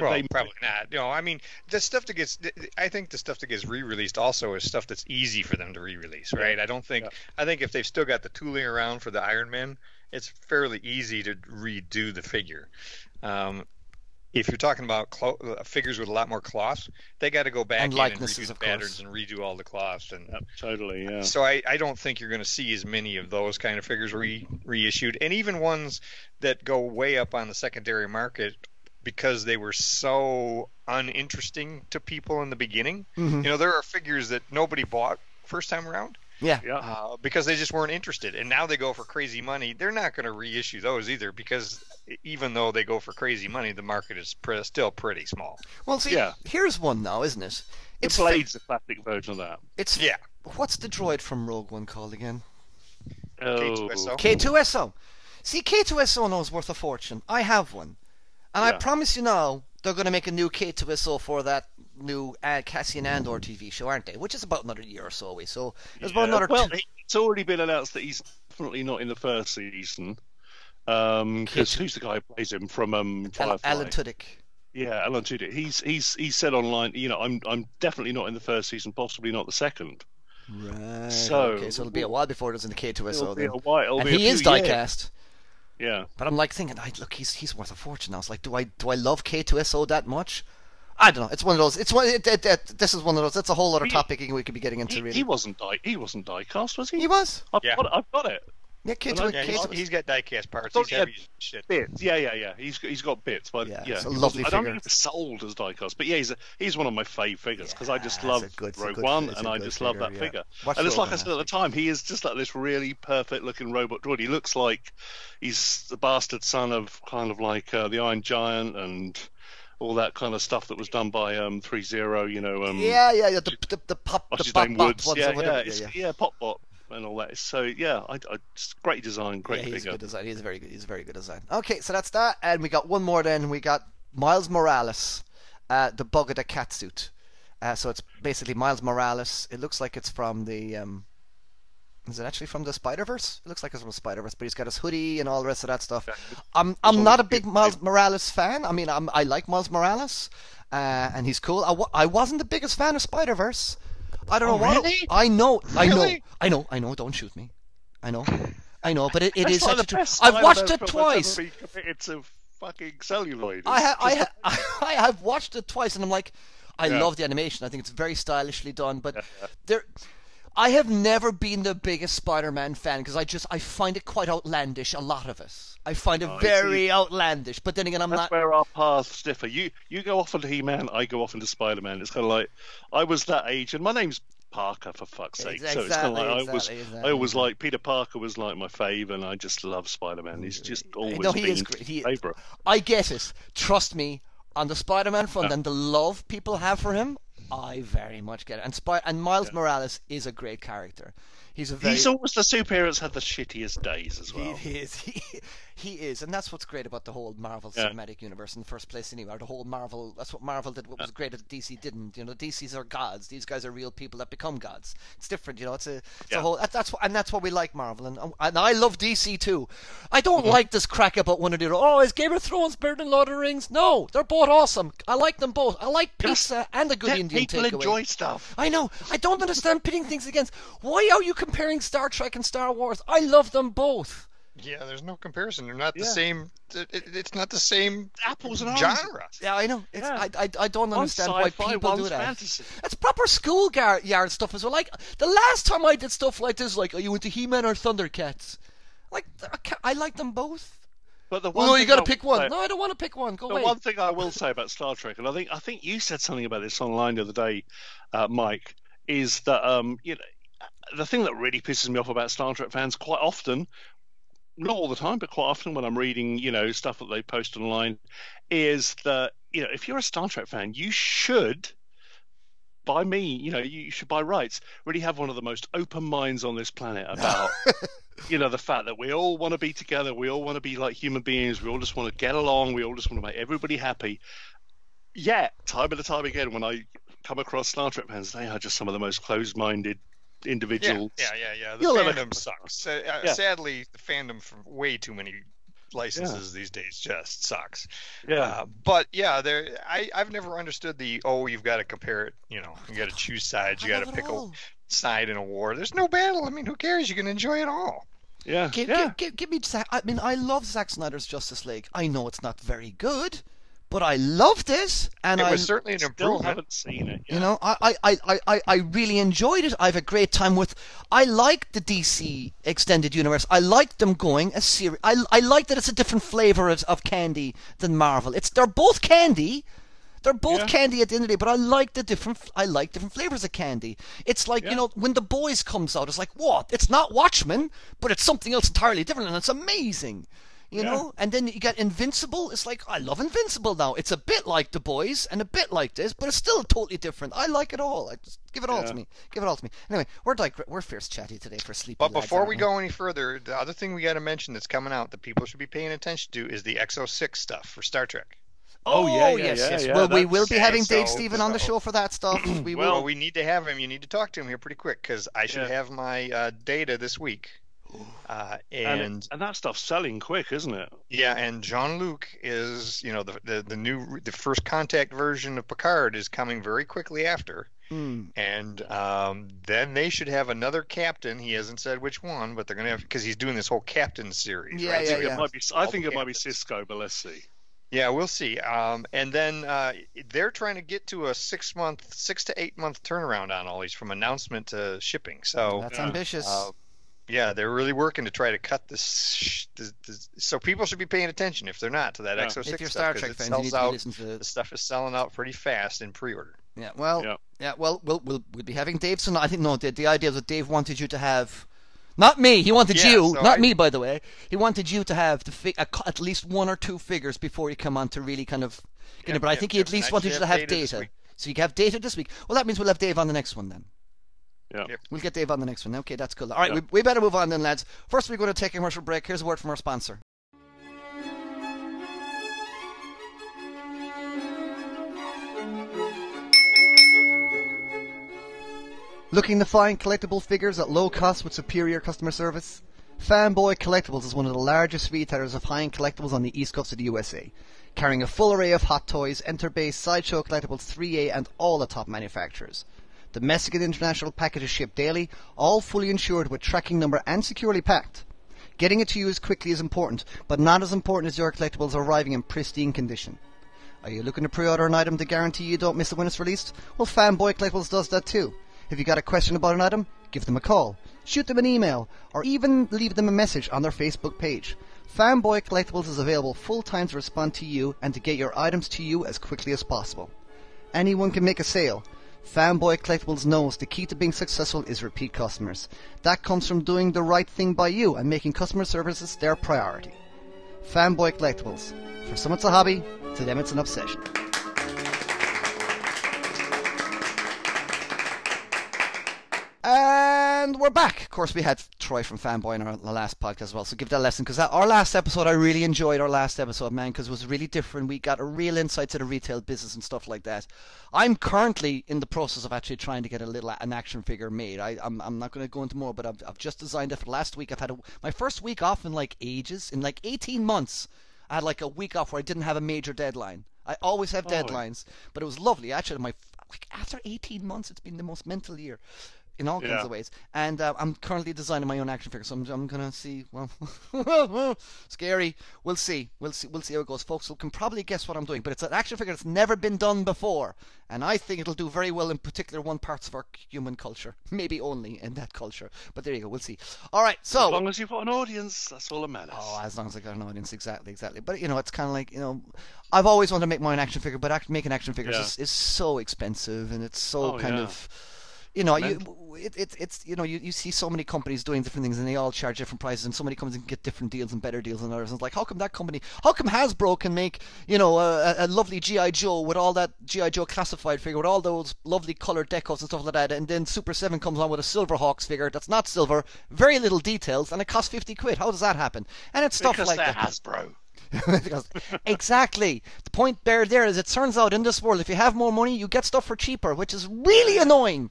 Well, They- probably not. You know, I mean, the stuff that gets, I think the stuff that gets re-released also is stuff that's easy for them to re-release, right? I don't think, Yeah. I think if they've still got the tooling around for the Iron Man, it's fairly easy to redo the figure. Um, if you're talking about clo- uh, figures with a lot more cloth, they got to go back And in and redo the patterns and redo all the cloths and. Yep, totally, yeah. So I, I don't think you're going to see as many of those kind of figures re, reissued, and even ones that go way up on the secondary market because they were so uninteresting to people in the beginning. Mhm. You know, there are figures that nobody bought first time around Yeah. Yeah. uh, because they just weren't interested, and now they go for crazy money. They're not going to reissue those either because even though they go for crazy money, the market is pre- still pretty small. Well, see, Yeah. here's one now, isn't it? The It's Blade's a plastic version of that. It's Yeah. What's the droid from Rogue One called again? Oh, K2SO. K2SO. See, K2SO now is worth a fortune. I have one, and I promise you now they're going to make a new K2SO for that new uh, Cassian Andor TV show, aren't they? Which is about another year or so away. So it's about another. Well, two- it's already been announced that he's definitely not in the first season. Um, because who's the guy who plays him from um Alan, Firefly? Alan Tudyk. Yeah, Alan Tudyk. He's he's he said online, you know, I'm I'm definitely not in the first season, possibly not the second. Right. So- okay, so it'll be a while before it's in the It'll K2SO be then. a while. it'll And be a he is diecast. Yeah. But I'm like thinking, I, look, he's he's worth a fortune now. It's like, do I do I love K2SO that much? I don't know. It's one of those. It's one. It, it, it, this is one of those. That's a whole other He- topic we could be getting into. He, really, he wasn't die. He wasn't diecast, was he? He was. I've, Yeah. got it, I've got it. Yeah, K2. Well, Yeah, he's, K2 he's got diecast parts. He's heavy as shit. Bits. Yeah, yeah, yeah. He's got- he's got bits, but Yeah, yeah, it's a lovely wasn't- I don't figure. think he was sold as diecast, but yeah, he's a, he's one of my fave figures because I just love it's good- Rogue good- One, and I good just love that yeah. figure. Watch and it's like I said at the time, he is just like this really perfect looking robot droid. He looks like he's the bastard son of kind of like uh, the Iron Giant and all that kind of stuff that was done by um three zero. You know, um, Yeah, yeah, yeah. The the, the pop what's the his pop name? Woods. ones Yeah, yeah, Yeah, yeah. yeah, Popbot. and all that. So yeah, I, I, great design, great yeah, he's a good design. He's a very good. He's a very good design. Okay, so that's that, and we got one more. Then we got Miles Morales, uh, the Bodega Cat suit. Uh, so it's basically Miles Morales. It looks like it's from the. Um, is it actually from the Spider Verse? It looks like it's from Spider Verse, but he's got his hoodie and all the rest of that stuff. I'm I'm not a big Miles. Morales fan. I mean, I'm, I like Miles Morales, uh, and he's cool. I, I wasn't the biggest fan of Spider Verse. I don't Oh, know what. really? I know. I know. Really? I know. I know. Don't shoot me. I know. I know, but it, it is like the actually true. best I've watched it twice. It's a fucking celluloid. I ha- I, ha- I have watched it twice, and I'm like, I Yeah. love the animation. I think it's very stylishly done. But Yeah. there, I have never been the biggest Spider-Man fan because I just I find it quite outlandish. A lot of it, I find it Oh, very outlandish. But then again, I'm That's not. where our paths differ. You you go off into He Man, I go off into Spider Man. It's kind of like I was that age, and my name's Parker for fuck's sake. so it's kind of Exactly, like I was exactly, I was like Peter Parker was like my fave, and I just love Spider Man. He's just mm. always No, he been is great. He- favorite. I get it. Trust me, on the Spider-Man front ah. and the love people have for him, I very much get it. And Spy- and Miles Morales is a great character. He's a very He's always the superhero that's had the shittiest days as well. He is. He, he is, and that's what's great about the whole Marvel Yeah. Cinematic Universe in the first place. Anyway, the whole Marvel. That's what Marvel did. What was great that DC didn't. You know, DC's are gods. These guys are real people that become gods. It's different. You know, it's a, it's a whole. That, that's what, and that's what we like Marvel, and and I love DC too. I don't Mm-hmm. like this crack about one or the other. Oh, is Game of Thrones better than Lord of the Rings? No, they're both awesome. I like them both. I like pizza and a good Indian people takeaway. enjoy stuff. I know. I don't understand pitting things against. Why are you comparing Star Trek and Star Wars? I love them both. Yeah, there's no comparison. They're not the same. It, it- it's not the same Apples and oranges. genre. Yeah, I know. It's, Yeah. I, I, I don't understand why people do that. fantasy. It's proper school gar- yard stuff as well. Like the last time I did stuff like this, like, are you into He-Man or Thundercats? Like, I, I like them both. But the Well, one no, you thing got to pick one. say- No, I don't want to pick one. Go The away. one thing I will say about Star Trek, and I think I think you said something about this online the other day, uh, Mike, is that um, you know the thing that really pisses me off about Star Trek fans quite often, not all the time, but quite often when I'm reading you know stuff that they post online, is that you know if you're a Star Trek fan, you should. By me, you know, you should by rights really have one of the most open minds on this planet about you know the fact that we all want to be together we all want to be like human beings we all just want to get along we all just want to make everybody happy yet time and time again when i come across star trek fans they are just some of the most closed-minded Yeah, individuals yeah, yeah, yeah. The You'll fandom sucks. Uh, Yeah. Sadly, the fandom for way too many licenses these days just sucks. yeah Uh, but yeah, there. I I've never understood the oh you've got to compare it. You know, you got to choose sides. You got to it pick a side in a war. There's no battle. I mean, who cares? You can enjoy it all. yeah Give, yeah give, give, give me Zack. I mean, I love Zack Snyder's Justice League. I know it's not very good, but I loved it, and It I certainly an still haven't seen it You know, I, I, I, I, I really enjoyed it. I have a great time with. I like the DC extended universe. I like them going a series. I, I like that it's a different flavor of, of candy than Marvel. It's they're both candy. They're both Yeah. candy at the end of the day, but I like the different. I like different flavors of candy. It's like you know when the boys comes out, it's like what? It's not Watchmen, but it's something else entirely different, and it's amazing. You Yeah. know, and then you get Invincible. It's like I love Invincible now. It's a bit like the boys and a bit like this, but it's still totally different. I like it all. I just give it all to me. Give it all to me. Anyway, we're like we're fierce chatty today for sleep. But before aren't we go any further, the other thing we got to mention that's coming out that people should be paying attention to is the EXO-6 stuff for Star Trek. Oh, Oh, yeah, yeah, yes, yeah, yes. yeah, well, we will be okay, having Dave so- Stephen on the show for that stuff. we Well, will. we need to have him. You need to talk to him here pretty quick because I should Yeah. have my uh, data this week. Uh, and, and and that stuff's selling quick isn't it yeah, and Jean-Luc is, you know, the, the the new the first contact version of Picard is coming very quickly after. Hmm. And um, then they should have another captain. He hasn't said which one, but they're gonna have because he's doing this whole captain series. Yeah, right? I yeah, think yeah. it might be I think it Okay. might be Sisko but let's see Yeah, we'll see. Um, and then uh, they're trying to get to a six month, six to eight month turnaround on all these from announcement to shipping. So That's yeah. ambitious. uh, yeah, they're really working to try to cut this. Sh- this, this. So people should be paying attention if they're not to that Yeah. EXO-6 if you're stuff Trek fans, you sells need to listen to The stuff is selling out pretty fast in pre-order. Yeah, well, Yeah. yeah, well, we'll we'll we'll be having Dave soon. I think no, the, the idea that Dave wanted you to have, not me. He wanted Yeah, you, so not I- me, by the way. He wanted you to have the fi- a, at least one or two figures before you come on to really kind of. You Yep, it, but I yep, think he at least wanted you to have have data data. So you can have data this week. Well, that means we'll have Dave on the next one then. Yeah. Yep. We'll get Dave on the next one. Okay, that's cool. All right, Yeah. we, we better move on then, lads. First, we're going to take a commercial break. Here's a word from our sponsor. Looking to find collectible figures at low cost with superior customer service? Fanboy Collectibles is one of the largest retailers of high-end collectibles on the east coast of the USA, carrying a full array of hot toys, enter-based sideshow collectibles 3A and all the top manufacturers. Domestic and international packages shipped daily, all fully insured with tracking number and securely packed. Getting it to you as quickly is important, but not as important as your collectibles arriving in pristine condition. Are you looking to pre-order an item to guarantee you don't miss it when it's released? Well, Fanboy Collectibles does that too. If you got a question about an item, give them a call, shoot them an email, or even leave them a message on their Facebook page. Fanboy Collectibles is available full time to respond to you and to get your items to you as quickly as possible. Anyone can make a sale. Fanboy Collectibles knows the key to being successful is repeat customers. That comes from doing the right thing by you and making customer services their priority. Fanboy Collectibles. For some it's a hobby, to them it's an obsession. And we're back. Of course, we had Troy from Fanboy in our last podcast as well. So give that a lesson because our last episode, I really enjoyed our last episode, man, because it was really different. We got a real insight to the retail business and stuff like that. I'm currently in the process of actually trying to get a little an action figure made. I, I'm I'm not going to go into more, but I've, I've just designed it for last week. I've had a, my first week off in like ages, in like 18 months. I had like a week off where I didn't have a major deadline. I always have oh, deadlines, but it was lovely. Actually, my like after 18 months, it's been the most mental year in all kinds Yeah. of ways. And uh, I'm currently designing my own action figure, so I'm, I'm gonna see. Well, scary. We'll see. We'll see. We'll see how it goes, folks. You can probably guess what I'm doing, but it's an action figure that's never been done before, and I think it'll do very well in particular one parts of our human culture, maybe only in that culture. But there you go. We'll see. All right. So as long as you've got an audience, that's all that matters. Oh, as long as I got an audience, exactly, exactly. But you know, it's kind of like you know, I've always wanted to make my own action figure, but act, making action figures Yeah. is, is so expensive, and it's so Oh, kind yeah. of, you know, you it, it, it's you know, you, you see so many companies doing different things, and they all charge different prices, and somebody comes and get different deals and better deals than others. And it's like, how come that company, how come Hasbro can make you know a, a- lovely GI Joe with all that GI Joe classified figure with all those lovely colored decals and stuff like that, and then Super Seven comes on with a Silver Hawks figure that's not silver, very little details, and it costs fifty quid. How does that happen? And it's stuff because like that. Hasbro. Because- exactly. The point there, there is it turns out in this world, if you have more money, you get stuff for cheaper, which is really annoying.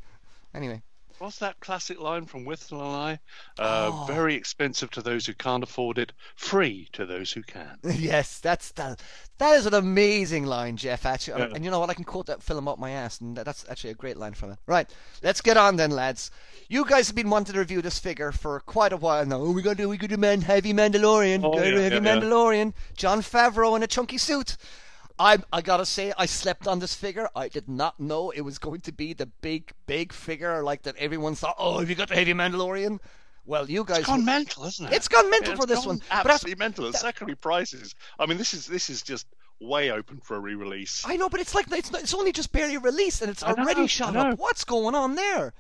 Anyway, What's that classic line from Withnail and I? Uh, Oh. Very expensive to those who can't afford it, free to those who can. yes, that's that. That is an amazing line, Jeff. Actually, Yeah. and you know what? I can quote that film up my ass, and that's actually a great line from it. Right, let's get on then, lads. You guys have been wanting to review this figure for quite a while now. Oh, we gotta do, we gotta do man, heavy Mandalorian, Oh, yeah, heavy yeah. Mandalorian. Jon Favreau in a chunky suit. I I gotta say, I slept on this figure. I did not know it was going to be the big, big figure like that. Everyone thought, oh, have you got the heavy Mandalorian? Well, you guys, It's gone mental, isn't it? It's gone mental It's for this gone one. But that's- Absolutely mental. The secondary prices. I mean, this is this is just way open for a re-release. I know, but it's like it's not, it's only just barely released and it's I know, already I shot up. What's going on there?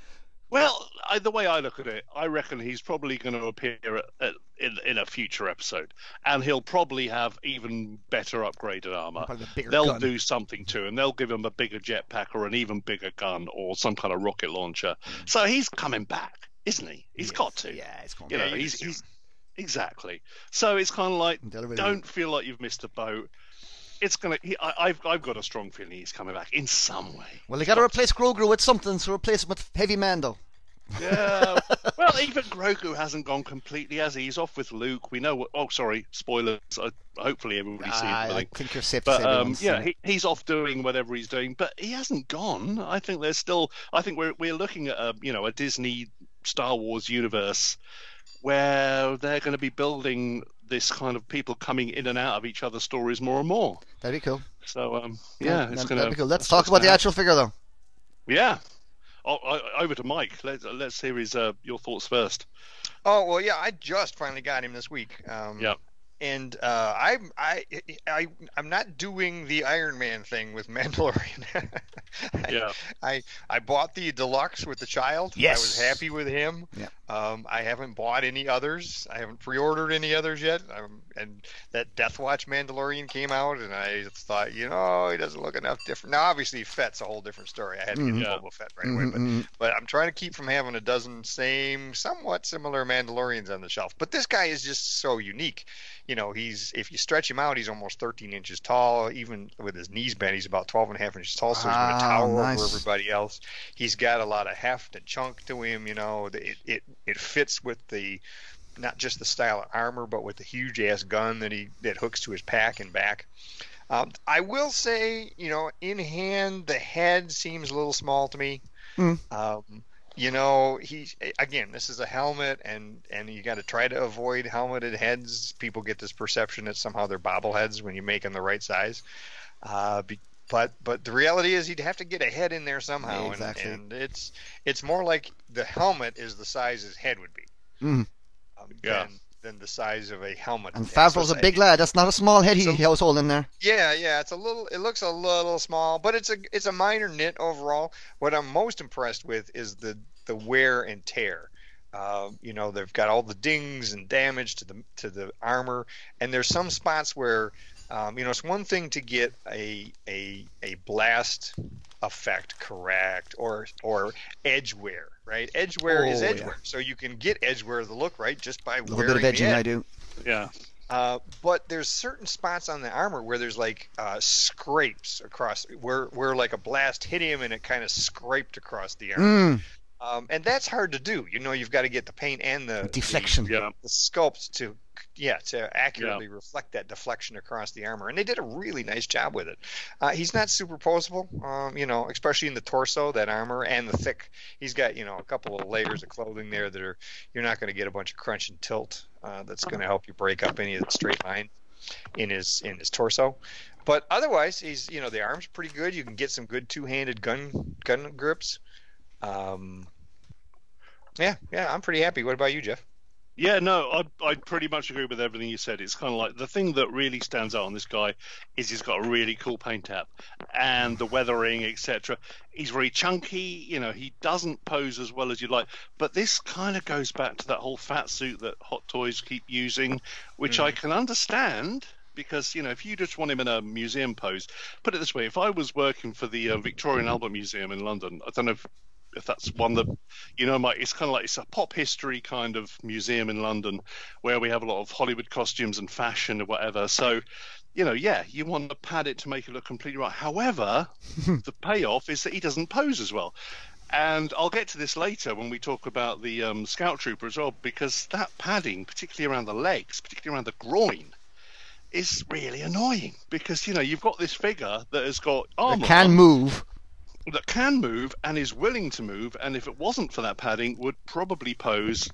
Well, I, the way I look at it, I reckon he's probably going to appear at, at, in, in a future episode, and he'll probably have even better upgraded armor. Probably a bigger They'll gun. do something to him. They'll give him a bigger jetpack or an even bigger gun or some kind of rocket launcher. So he's coming back, isn't he? He's got to. Yeah, it's going You know, he's, he's exactly. So it's kind of like don't feel like you've missed a boat. It's gonna. He, I, I've I've got a strong feeling he's coming back in some way. Well, they got to replace Grogu with something, so replace him with Heavy Mando. Yeah. well, even Grogu hasn't gone completely, as he? He's off with Luke. We know what. Oh, sorry, spoilers. Uh, hopefully everybody's seen Ah, I everything. think you're safe But um, yeah, he, he's off doing whatever he's doing. But he hasn't gone. I think there's still. I think we're we're looking at a you know a Disney Star Wars universe where they're going to be building this kind of people coming in and out of each other's stories more and more. That'd be cool. So um, yeah, That- it's that'd going to be cool. Let's talk about the actual figure, though. Yeah. Oh, over to Mike. Let's let's hear his uh, your thoughts first. Oh well, yeah, I just finally got him this week. Um, Yeah. And uh, I'm I I I'm not doing the Iron Man thing with Mandalorian. I, Yeah. I I bought the deluxe with the child. Yes, I was happy with him. Yeah. Um, I haven't bought any others. I haven't pre-ordered any others yet. Um, and that Death Watch Mandalorian came out, and I thought, you know, he doesn't look enough different. Now, obviously, Fett's a whole different story. I had to get Yeah. Boba Fett right away, but Mm-hmm. but I'm trying to keep from having a dozen same, somewhat similar Mandalorians on the shelf. But this guy is just so unique. You know, he's if you stretch him out, he's almost 13 inches tall. Even with his knees bent, he's about 12 and a half inches tall. So he's going to tower nice. over everybody else. He's got a lot of heft and chunk to him. You know, it it it fits with the not just the style of armor, but with the huge ass gun that he that hooks to his pack and back. Um, I will say, you know, in hand, the head seems a little small to me. Mm. Um, you know, he again, this is a helmet, and and you got to try to avoid helmeted heads. People get this perception that somehow they're bobbleheads when you make them the right size. Uh, be, but but the reality is he'd have to get a head in there somehow, Yeah, exactly. and, and it's it's more like the helmet is the size his head would be. Mhm. Um, Yeah. than, than the size of a helmet. And So a big lad. That's not a small head he, So- he was holding there. yeah, yeah, it's a little. It looks a little small, but it's a it's a minor nit overall. What I'm most impressed with is the the wear and tear. Uh, you know, they've got all the dings and damage to the to the armor, and there's some spots where, um, you know, it's one thing to get a a a blast effect correct or or edge wear, right? Edge wear is Oh, edge yeah. wear, so you can get edge wear the look right just by A little wearing bit of edging edge. I do. Yeah. Uh, but there's certain spots on the armor where there's like uh, scrapes across, where where like a blast hit him and it kind of scraped across the armor, Mm, um, and that's hard to do. You know, you've got to get the paint and the deflection. Yeah. the, the sculpt to yeah to accurately reflect that deflection across the armor, and they did a really nice job with it. Uh, he's not superposable, um, you know, especially in the torso, that armor and the thick. He's got you know a couple of layers of clothing there that are you're not going to get a bunch of crunch and tilt uh, that's going to help you break up any of the straight line in his in his torso. But otherwise, he's you know the arm's pretty good. You can get some good two-handed gun gun grips. Um, yeah, yeah, I'm pretty happy. What about you, Jeff? Yeah, no, I I pretty much agree with everything you said. It's kind of like the thing that really stands out on this guy is he's got a really cool paint app and the weathering, etc. He's very chunky, you know, he doesn't pose as well as you'd like. But this kind of goes back to that whole fat suit that Hot Toys keep using, which I can understand because you know if you just want him in a museum pose, put it this way: if I was working for the uh, Victoria and Albert Museum in London, I don't know if if that's one that you know my it's kind of like it's a pop history kind of museum in London where we have a lot of Hollywood costumes and fashion or whatever. So you know, yeah, you want to pad it to make it look completely right. However, the payoff is that he doesn't pose as well. And I'll get to this later when we talk about the um, Scout Trooper as well, because that padding, particularly around the legs, particularly around the groin, is really annoying. Because you know you've got this figure that has got armor It can move. That can move and is willing to move, and if it wasn't for that padding, would probably pose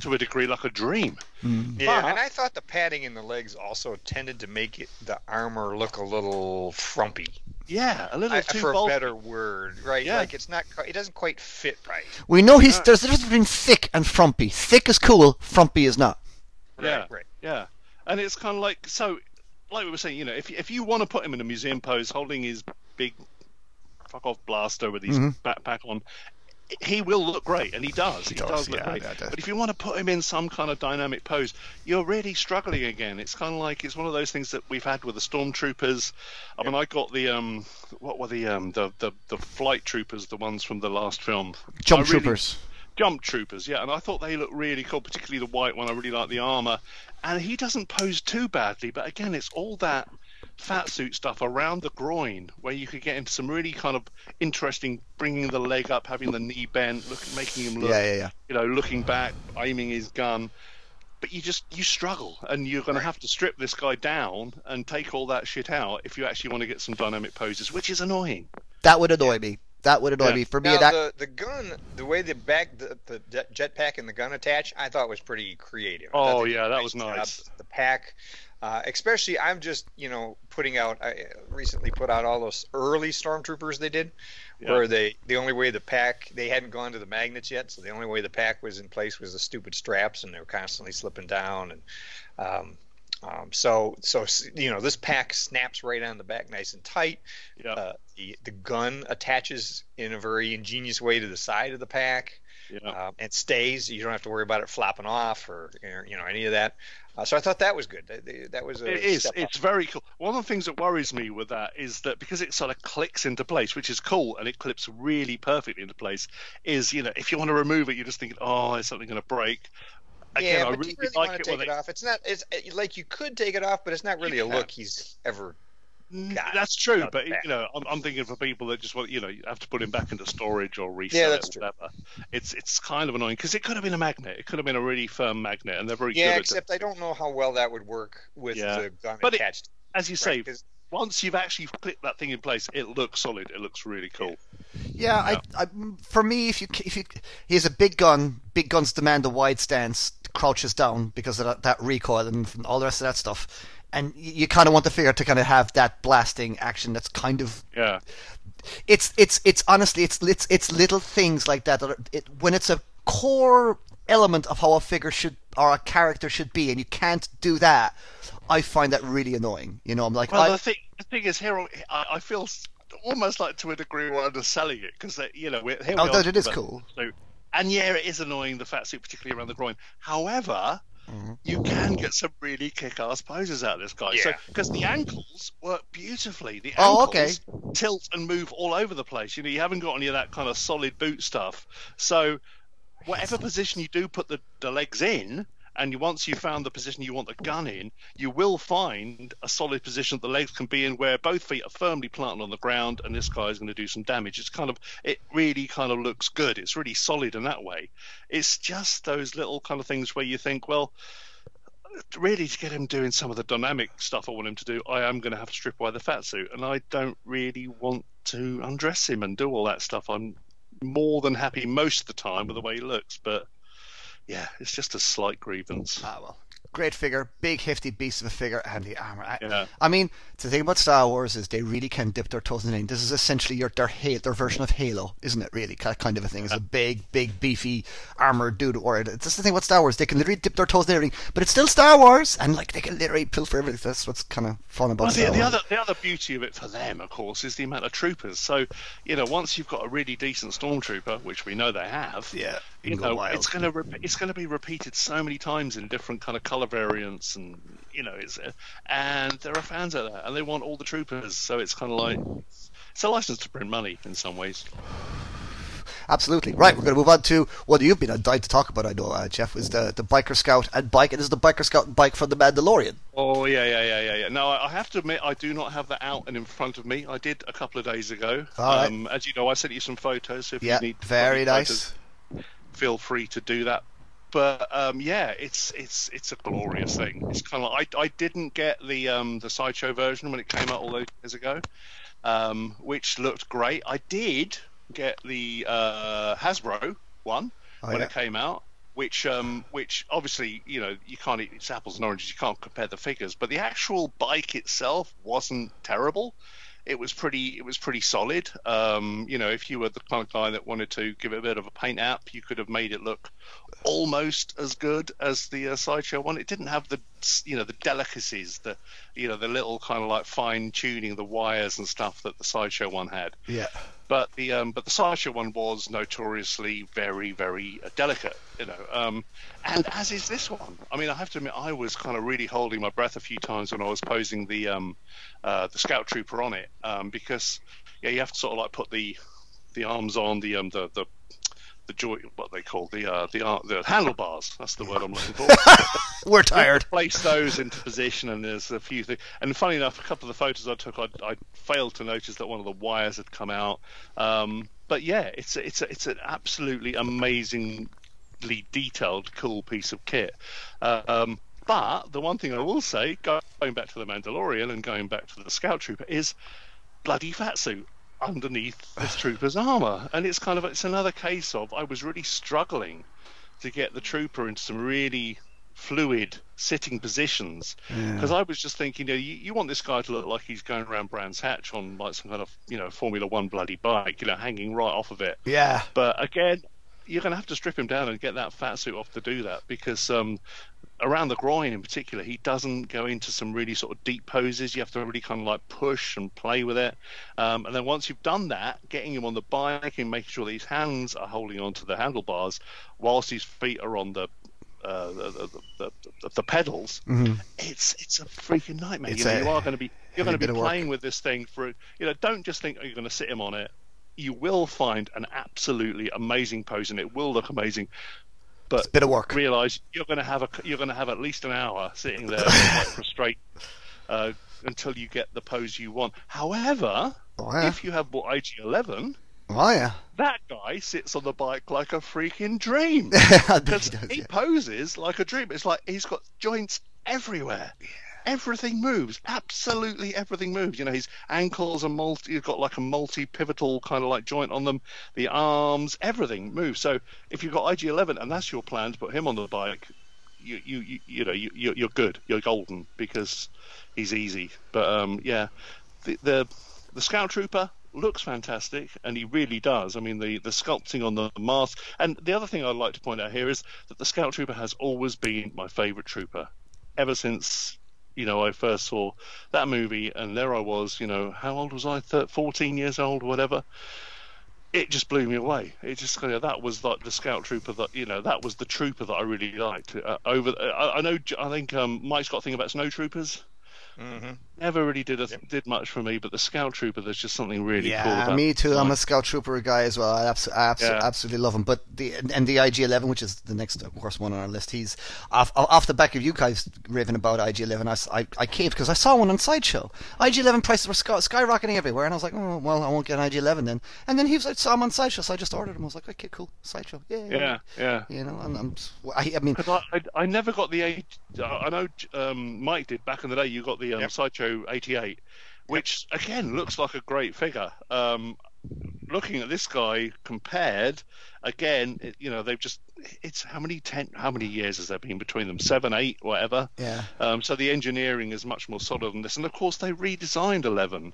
to a degree like a dream. Mm. Yeah, But- and I thought the padding in the legs also tended to make it, the armor look a little frumpy, Yeah, a little I, too for a better word, right? Yeah. Like it's not, it doesn't quite fit right. We know he's there's a difference between thick and frumpy. Thick is cool, frumpy is not. Yeah. Right, right. Yeah, and it's kind of like so, like we were saying, you know, if if you want to put him in a museum pose, holding his big fuck off blaster with his Mhm. backpack on, he will look great, and he does. He, does, does, look yeah, great. yeah, yeah. But if you want to put him in some kind of dynamic pose, you're really struggling again. It's kind of like it's one of those things that we've had with the stormtroopers. I mean, I got the um, what were the um, the the, the flight troopers, the ones from the last film, Jump really- troopers. Jump Troopers, yeah, and I thought they looked really cool, particularly the white one. I really like the armor, and he doesn't pose too badly. But again, it's all that fat suit stuff around the groin where you could get into some really kind of interesting, bringing the leg up, having the knee bent, look, making him look, Yeah, yeah, yeah. you know, looking back, aiming his gun. But you just you struggle, and you're going to have to strip this guy down and take all that shit out if you actually want to get some dynamic poses, which is annoying. That would annoy me. That would annoy Yeah. me. For me, Now that the the gun, the way the back, the, the jet- jetpack and the gun attach, I thought was pretty creative. Oh, thought they did yeah, that was nice. The pack, uh, especially, I'm just you know putting out. I recently put out all those early stormtroopers they did, Yeah. where they the only way the pack they hadn't gone to the magnets yet, so the only way the pack was in place was the stupid straps, and they were constantly slipping down and. Um, um, so, so you know, this pack snaps right on the back, nice and tight. Yeah. Uh, the the gun attaches in a very ingenious way to the side of the pack. Yeah. um, and stays. You don't have to worry about it flopping off or you know any of that. Uh, so I thought that was good. That, that was a It is. It's very cool. One of the things that worries me with that is that because it sort of clicks into place, which is cool, and it clips really perfectly into place, is you know if you want to remove it, you're just thinking, oh, is something going to break? Again, yeah, I but do really you really like want to take it they- off? It's not. It's like you could take it off, but it's not really a look he's ever. God, That's true, but bad. you know, I'm, I'm thinking for people that just want, you know, you have to put him back into storage or resell Yeah, it that's or true. whatever. It's it's kind of annoying because it could have been a magnet. It could have been a really firm magnet, and they're very Yeah, good except I don't know how well that would work with Yeah. the gun But attached. at. As you say, right? 'Cause- once you've actually clicked that thing in place, it looks solid. It looks really cool. Yeah, I, I, for me, if you if you he has a big gun, big guns demand a wide stance, crouches down because of that, that recoil and all the rest of that stuff, and you, you kind of want the figure to kind of have that blasting action that's kind of Yeah, it's it's it's honestly it's it's it's little things like that that are, it, when it's a core element of how a figure should or a character should be, and you can't do that. I find that really annoying. You know, I'm like, Well, I, the thing, the thing is, here I, I feel almost like to a degree we're underselling it because you know we're, here we Oh, are it is talking cool. about the suit. and yeah, it is annoying the fat suit, particularly around the groin. However. Mm-hmm. you can get some really kick-ass poses out of this guy. So because the ankles work beautifully, the Oh, ankles tilt and move all over the place. You know, you haven't got any of that kind of solid boot stuff. So whatever position you do put the, the legs in, and once you've found the position you want the gun in, you will find a solid position that the legs can be in where both feet are firmly planted on the ground, and this guy is going to do some damage. It's kind of, it really kind of looks good. It's really solid in that way. It's just those little kind of things where you think, well, really to get him doing some of the dynamic stuff I want him to do, I am going to have to strip away the fat suit, and I don't really want to undress him and do all that stuff. I'm more than happy most of the time with the way he looks, but yeah, it's just a slight grievance. ah well, great figure, big hefty beast of a figure, and the armor. I, Yeah. I mean, the thing about Star Wars is they really can dip their toes in it. This is essentially your their their version of Halo, isn't it? Really, Ki- kind of a thing. It's a big, big, beefy armored dude. Or that's the thing about Star Wars. They can literally dip their toes in everything, but it's still Star Wars, and like they can literally pilfer everything. That's what's kind of fun about Well, the, Star the Wars. other the other beauty of it for them, of course, is the amount of troopers. So, you know, once you've got a really decent stormtrooper, which we know they have, Yeah, you you can go know, wild. it's gonna re- it's gonna be repeated so many times in different kind of color variants, and you know, it's and there are fans out there, and they want all the troopers. So it's kind of like it's a license to print money in some ways. Absolutely. Right, we're going to move on to what you've been dying to talk about, I know, uh, Jeff, was the, the Biker Scout and bike. It is the Biker Scout and bike from the Mandalorian. Oh yeah, yeah, yeah, yeah, yeah. No, I have to admit, I do not have that out and in front of me. I did a couple of days ago. Right. um, As you know, I sent you some photos. So if Yeah, you need very any photos, nice. feel free to do that. But um, yeah, it's it's it's a glorious thing. It's kind of like I, I didn't get the um, the sideshow version when it came out all those years ago, um, which looked great. I did get the uh, Hasbro one Oh, when yeah. it came out, which um, which obviously you know you can't eat it's apples and oranges. You can't compare the figures, but the actual bike itself wasn't terrible. It was pretty. It was pretty solid. Um, you know, if you were the kind of guy that wanted to give it a bit of a paint app, you could have made it look almost as good as the uh, sideshow one. It didn't have the, you know, the delicacies, the, you know, the little kind of like fine tuning, the wires and stuff that the sideshow one had. Yeah. But the um, but the sideshow one was notoriously very very uh, delicate, you know. Um, and as is this one. I mean, I have to admit, I was kind of really holding my breath a few times when I was posing the um, uh, the scout trooper on it, um, because yeah, you have to sort of like put the the arms on the um the the the joy what they call the uh the uh, the handlebars. That's the word I'm looking for. We're tired. place those into position, and there's a few things. And funny enough, a couple of the photos I took, I, I failed to notice that one of the wires had come out. Um, but yeah, it's a, it's a, it's an absolutely amazingly detailed, cool piece of kit. Uh, um, but the one thing I will say, going back to the Mandalorian and going back to the Scout Trooper, is bloody fat suit underneath this trooper's armor, and it's kind of it's another case of I was really struggling to get the trooper into some really fluid sitting positions because I was just thinking, you know, you, you want this guy to look like he's going around Brands Hatch on like some kind of you know Formula One bloody bike, you know, hanging right off of it. Yeah. But again, you're going to have to strip him down and get that fat suit off to do that because um, around the groin in particular, he doesn't go into some really sort of deep poses. You have to really kind of like push and play with it. Um, and then once you've done that, getting him on the bike and making sure that his hands are holding onto the handlebars whilst his feet are on the uh, the, the, the, the, pedals, mm-hmm. it's it's a freaking nightmare. It's you, know, a you are going to be you're going to be playing work. with this thing for you know. Don't just think oh, you're going to sit him on it. You will find an absolutely amazing pose, and it will look amazing. But it's a bit of work. Realize you're going to have a you're going to have at least an hour sitting there quite frustrated uh, until you get the pose you want. However, oh, yeah. if you have bought IG11, oh yeah, that guy sits on the bike like a freaking dream because he, he poses like a dream. It's like he's got joints everywhere. Everything moves. Absolutely everything moves. You know, his ankles are multi. He's got like a multi-pivotal kind of like joint on them. The arms, everything moves. So if you've got IG11 and that's your plan to put him on the bike, you you you, you know you you're good. You're golden because he's easy. But um, yeah, the the the Scout Trooper looks fantastic, and he really does. I mean, the, the sculpting on the mask. And the other thing I'd like to point out here is that the Scout Trooper has always been my favourite trooper, ever since you know I first saw that movie, and there I was. You know, how old was I? 13, 14 years old, whatever. It just blew me away. It just that was like the Scout Trooper that you know that was the trooper that I really liked. Uh, over, I, I know, I think um, Mike's got a thing about Snow Troopers. Mm-hmm. Never really did a, did much for me, but the Scout Trooper, there's just something really yeah, cool about. me too. I'm a Scout Trooper guy as well. I, abso- I abso- Yeah. absolutely love him. But the and the IG11, which is the next, of course, one on our list. He's off off the back of you guys raving about IG11. I I, I caved because I saw one on Sideshow. IG11 prices were sky- skyrocketing everywhere, and I was like, oh well, I won't get an IG11 then. And then he was, I saw him on Sideshow, so I just ordered him. I was like, okay, cool, Sideshow, yeah, Yeah, yeah. You know, and I'm, I, I mean, I, I, I never got the eight. I know um, Mike did back in the day. You got the um, Yep. Sideshow 88, which again looks like a great figure. Um, looking at this guy compared, again, it, you know, they've just. It's how many ten? How many years has there been between them? Seven, eight, whatever. yeah, Um, so the engineering is much more solid than this, and of course they redesigned 11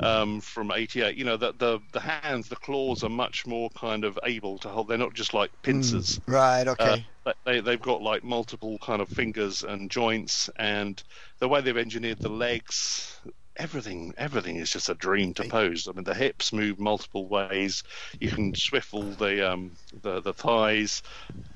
um, from 88. You know that the the hands, the claws are much more kind of able to hold. They're not just like pincers. right, Uh, okay, but they they've got like multiple kind of fingers and joints, and the way they've engineered the legs. Everything, everything is just a dream to pose. I mean, the hips move multiple ways. You can swivel the um, the the thighs,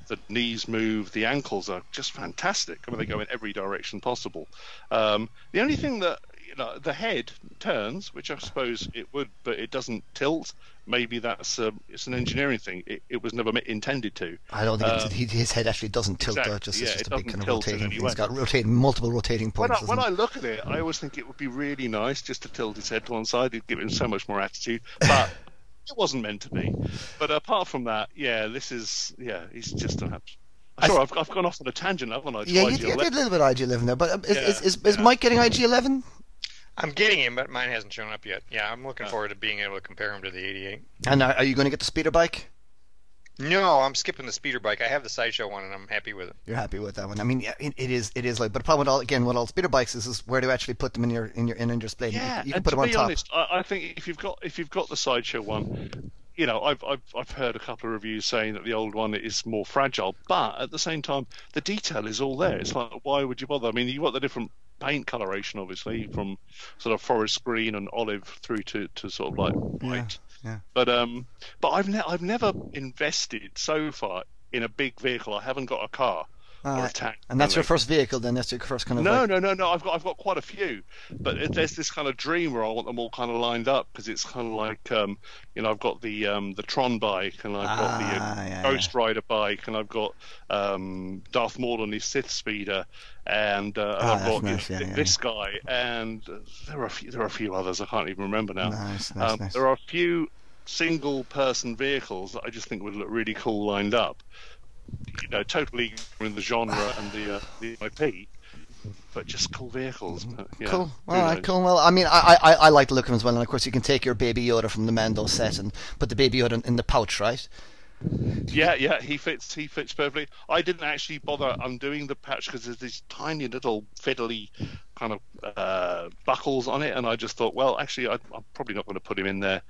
the knees move, the ankles are just fantastic. I mean, they go in every direction possible. Um, the only thing that you know, the head turns, which I suppose it would, but it doesn't tilt. Maybe that's um, it's an engineering thing. It, it was never intended to. I don't think it's, his head actually doesn't tilt. exactly, though, just yeah, it's just it a big kind of rotating. any thing. way. It's got rotating multiple rotating When points. I, when I look at it, I always think it would be really nice just to tilt his head to one side. It'd give him so much more attitude, but it wasn't meant to be. But apart from that, yeah, this is yeah, he's just an. abs- I Sure, I've, I've gone off on a tangent, haven't I? Yeah, you, you did a little bit of IG11 there, but um, is, Yeah, is, is, is yeah. Mike getting IG11? I'm getting him, but mine hasn't shown up yet. Yeah, I'm looking Oh. forward to being able to compare him to the 88. And are, are you going to get the speeder bike? No, I'm skipping the speeder bike. I have the sideshow one, and I'm happy with it. You're happy with that one. I mean, yeah, it, it is. It is like, but the problem with all again with all speeder bikes is, is where to actually put them in your in your in your display. Yeah, you, you can and put to them on be top. honest, I, I think if you've got if you've got the sideshow one, you know, I've, I've I've heard a couple of reviews saying that the old one is more fragile, but at the same time, the detail is all there. It's like, why would you bother? I mean, you've got the different paint coloration, obviously, from sort of forest green and olive through to, to sort of like white. yeah. But um, but I've ne- I've never invested so far in a big vehicle. I haven't got a car or a tank. And that's your first vehicle, then that's your first kind of. No, like, no, no, no. I've got I've got quite a few, but there's this kind of dream where I want them all kind of lined up because it's kind of like um, you know I've got the um, the Tron bike and I've got the Ah, uh, yeah, Ghost Rider bike and I've got um, Darth Maul on his Sith speeder and, uh, Ah, I've got nice, yeah, yeah, this guy and there are a few, there are a few others I can't even remember now. Nice, nice, um, nice. There are a few single person vehicles that I just think would look really cool lined up. You know, totally in the genre and the uh, the IP, but just cool vehicles. But, yeah, Cool. All right. Cool. Well, I mean, I, I I like the look of them as well, and of course you can take your Baby Yoda from the Mando set and put the Baby Yoda in, in the pouch, right? Yeah, yeah, he fits. He fits perfectly. I didn't actually bother undoing the patch because there's these tiny little fiddly kind of uh, buckles on it, and I just thought, well, actually, I, I'm probably not going to put him in there.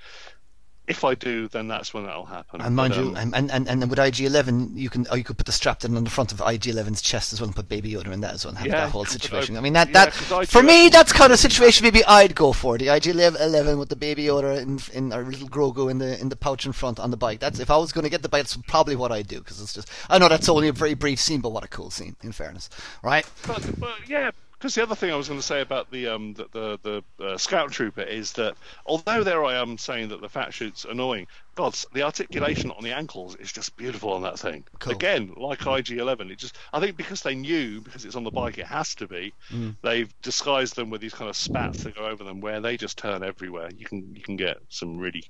If I do, then that's when that'll happen. And mind But, you, um, and, and, and, and with IG11, you can or you could put the strap down on the front of IG11's chest as well and put Baby Yoda in that as well and have Yeah, that whole but I- situation. I mean, that, yeah, that for me, that's kind of situation maybe I'd go for the IG11 with the Baby Yoda in, in our little Grogu in the in the pouch in front on the bike. That's if I was going to get the bike, that's probably what I'd do because it's just I know that's only a very brief scene, but what a cool scene. In fairness, right? But, but yeah, because the other thing I was going to say about the um the the, the uh, scout trooper is that although there I am saying that the fat shoot's annoying, God, the articulation on the ankles is just beautiful on that thing. Cool. Again, like IG11, it just I think because they knew because it's on the bike it has to be, they've disguised them with these kind of spats that go over them where they just turn everywhere. You can you can get some really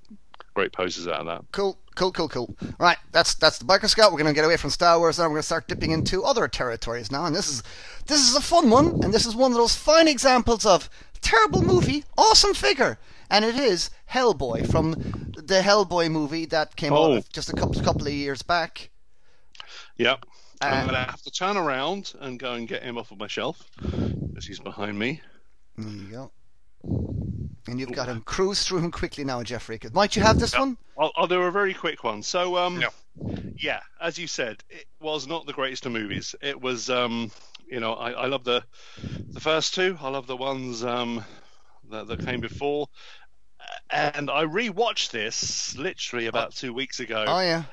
great poses out of that. Cool, cool, cool, cool. Right, that's that's the biker scout. We're going to get away from Star Wars now. We're going to start dipping into other territories now, and this is this is a fun one, and this is one of those fine examples of terrible movie, awesome figure, and it is Hellboy from the Hellboy movie that came Oh. out just a couple couple of years back. Yep. Uh, I'm going to have to turn around and go and get him off of my shelf because he's behind me. There you go. And you've got him. Cruise through him quickly now, Jeffrey. Might you have this one? I'll, I'll do a very quick one. So, um, No. yeah, as you said, it was not the greatest of movies. It was, um, you know, I, I love the the first two. I love the ones um, that, that came before. And I rewatched this literally about two weeks ago, Oh yeah.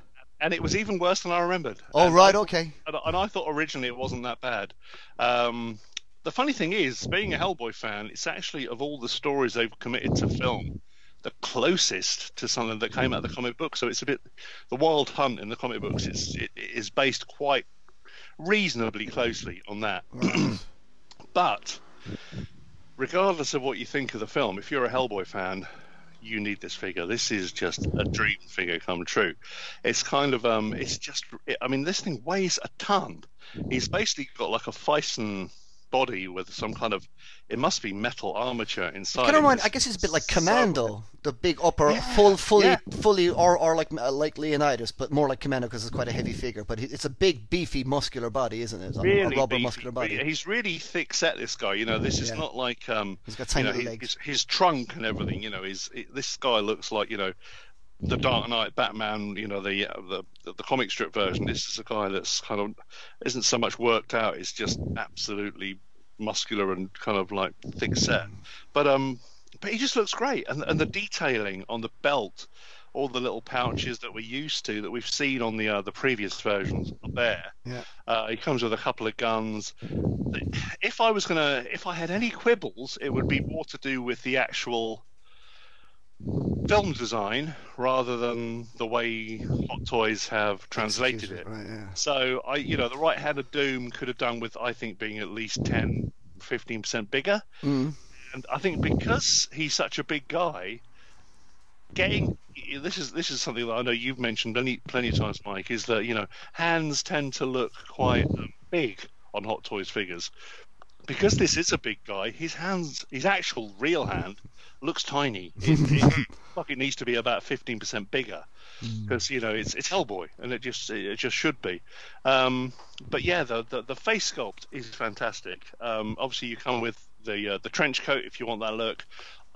and it was even worse than I remembered. Oh And right, I- okay. and, and I thought originally it wasn't that bad. Um, the funny thing is, being a Hellboy fan, it's actually of all the stories they've committed to film, the closest to something that came out of the comic book. So it's a bit the Wild Hunt in the comic books. is it, it is based quite reasonably closely on that. but regardless of what you think of the film, if you're a Hellboy fan, you need this figure. This is just a dream figure come true. It's kind of um, it's just. I mean, this thing weighs a ton. He's basically got like a Phicen body with some kind of. It must be metal armature inside. Kind of remind, I guess it's a bit like Commando, the big upper, Yeah, full, fully, yeah. fully, or or like uh, like Leonidas, but more like Commando because it's quite a heavy figure. But it's a big, beefy, muscular body, isn't it? A- really a rubber beefy, muscular body. He's really thick set. This guy, you know, this is Yeah. not like um, He's got you know, his, legs. his, his trunk and everything. You know, it, this guy looks like you know the Dark Knight Batman. You know, uh, the the, the comic strip version. This is a guy that's kind of isn't so much worked out. It's just absolutely muscular and kind of like thick set. But um, but he just looks great, and and the detailing on the belt. All the little pouches that we're used to, that we've seen on the uh, the previous versions, are there. Yeah. Uh, he comes with a couple of guns. If I was gonna, if I had any quibbles, it would be more to do with the actual film design rather than the way Hot Toys have translated it. Right, yeah. So I, you know, the right hand of Doom could have done with I think being at least 10, 15 percent bigger. Mm. And I think because he's such a big guy, getting this is this is something that I know you've mentioned plenty plenty of times, Mike. Is that you know hands tend to look quite um, big on Hot Toys figures. Because this is a big guy, his hands, his actual real hand, looks tiny. It, it, it needs to be about fifteen percent bigger because you know it's it's Hellboy, and it just it just should be. Um, but yeah, the, the the face sculpt is fantastic. Um, obviously, you come with the uh, the trench coat if you want that look.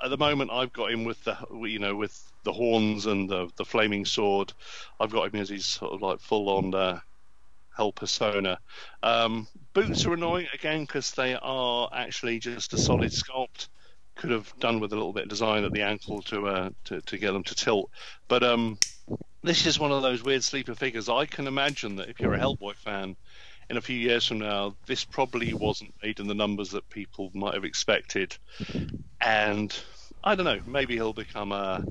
At the moment, I've got him with the you know with the horns and the the flaming sword. I've got him as he's sort of like full on uh, Hell persona. Um, boots are annoying again because they are actually just a solid sculpt. Could have done with a little bit of design at the ankle to uh, to, to get them to tilt. But um, this is one of those weird sleeper figures. I can imagine that if you're a Hellboy fan, in a few years from now, this probably wasn't made in the numbers that people might have expected, and I don't know, maybe he'll become a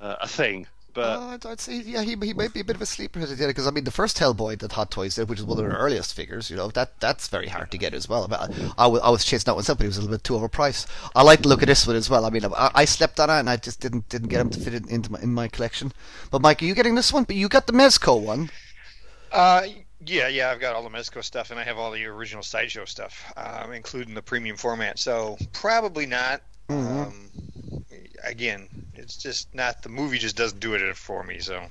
a, a thing. But Uh, I'd, I'd say, yeah, he, he might be a bit of a sleeper because I mean, the first Hellboy that Hot Toys did, which is one of their earliest figures, you know, that that's very hard to get as well. But I, I, was, I was chasing that one myself, but he was a little bit too overpriced. I like the look of this one as well. I mean, I, I slept on it and I just didn't didn't get him to fit it into my, in my collection. But Mike, are you getting this one? But you got the Mezco one. Uh, yeah, yeah, I've got all the Mezco stuff, and I have all the original sideshow stuff, um, including the premium format. So probably not. Mhm. Um, again, it's just not the movie. Just doesn't do it for me. So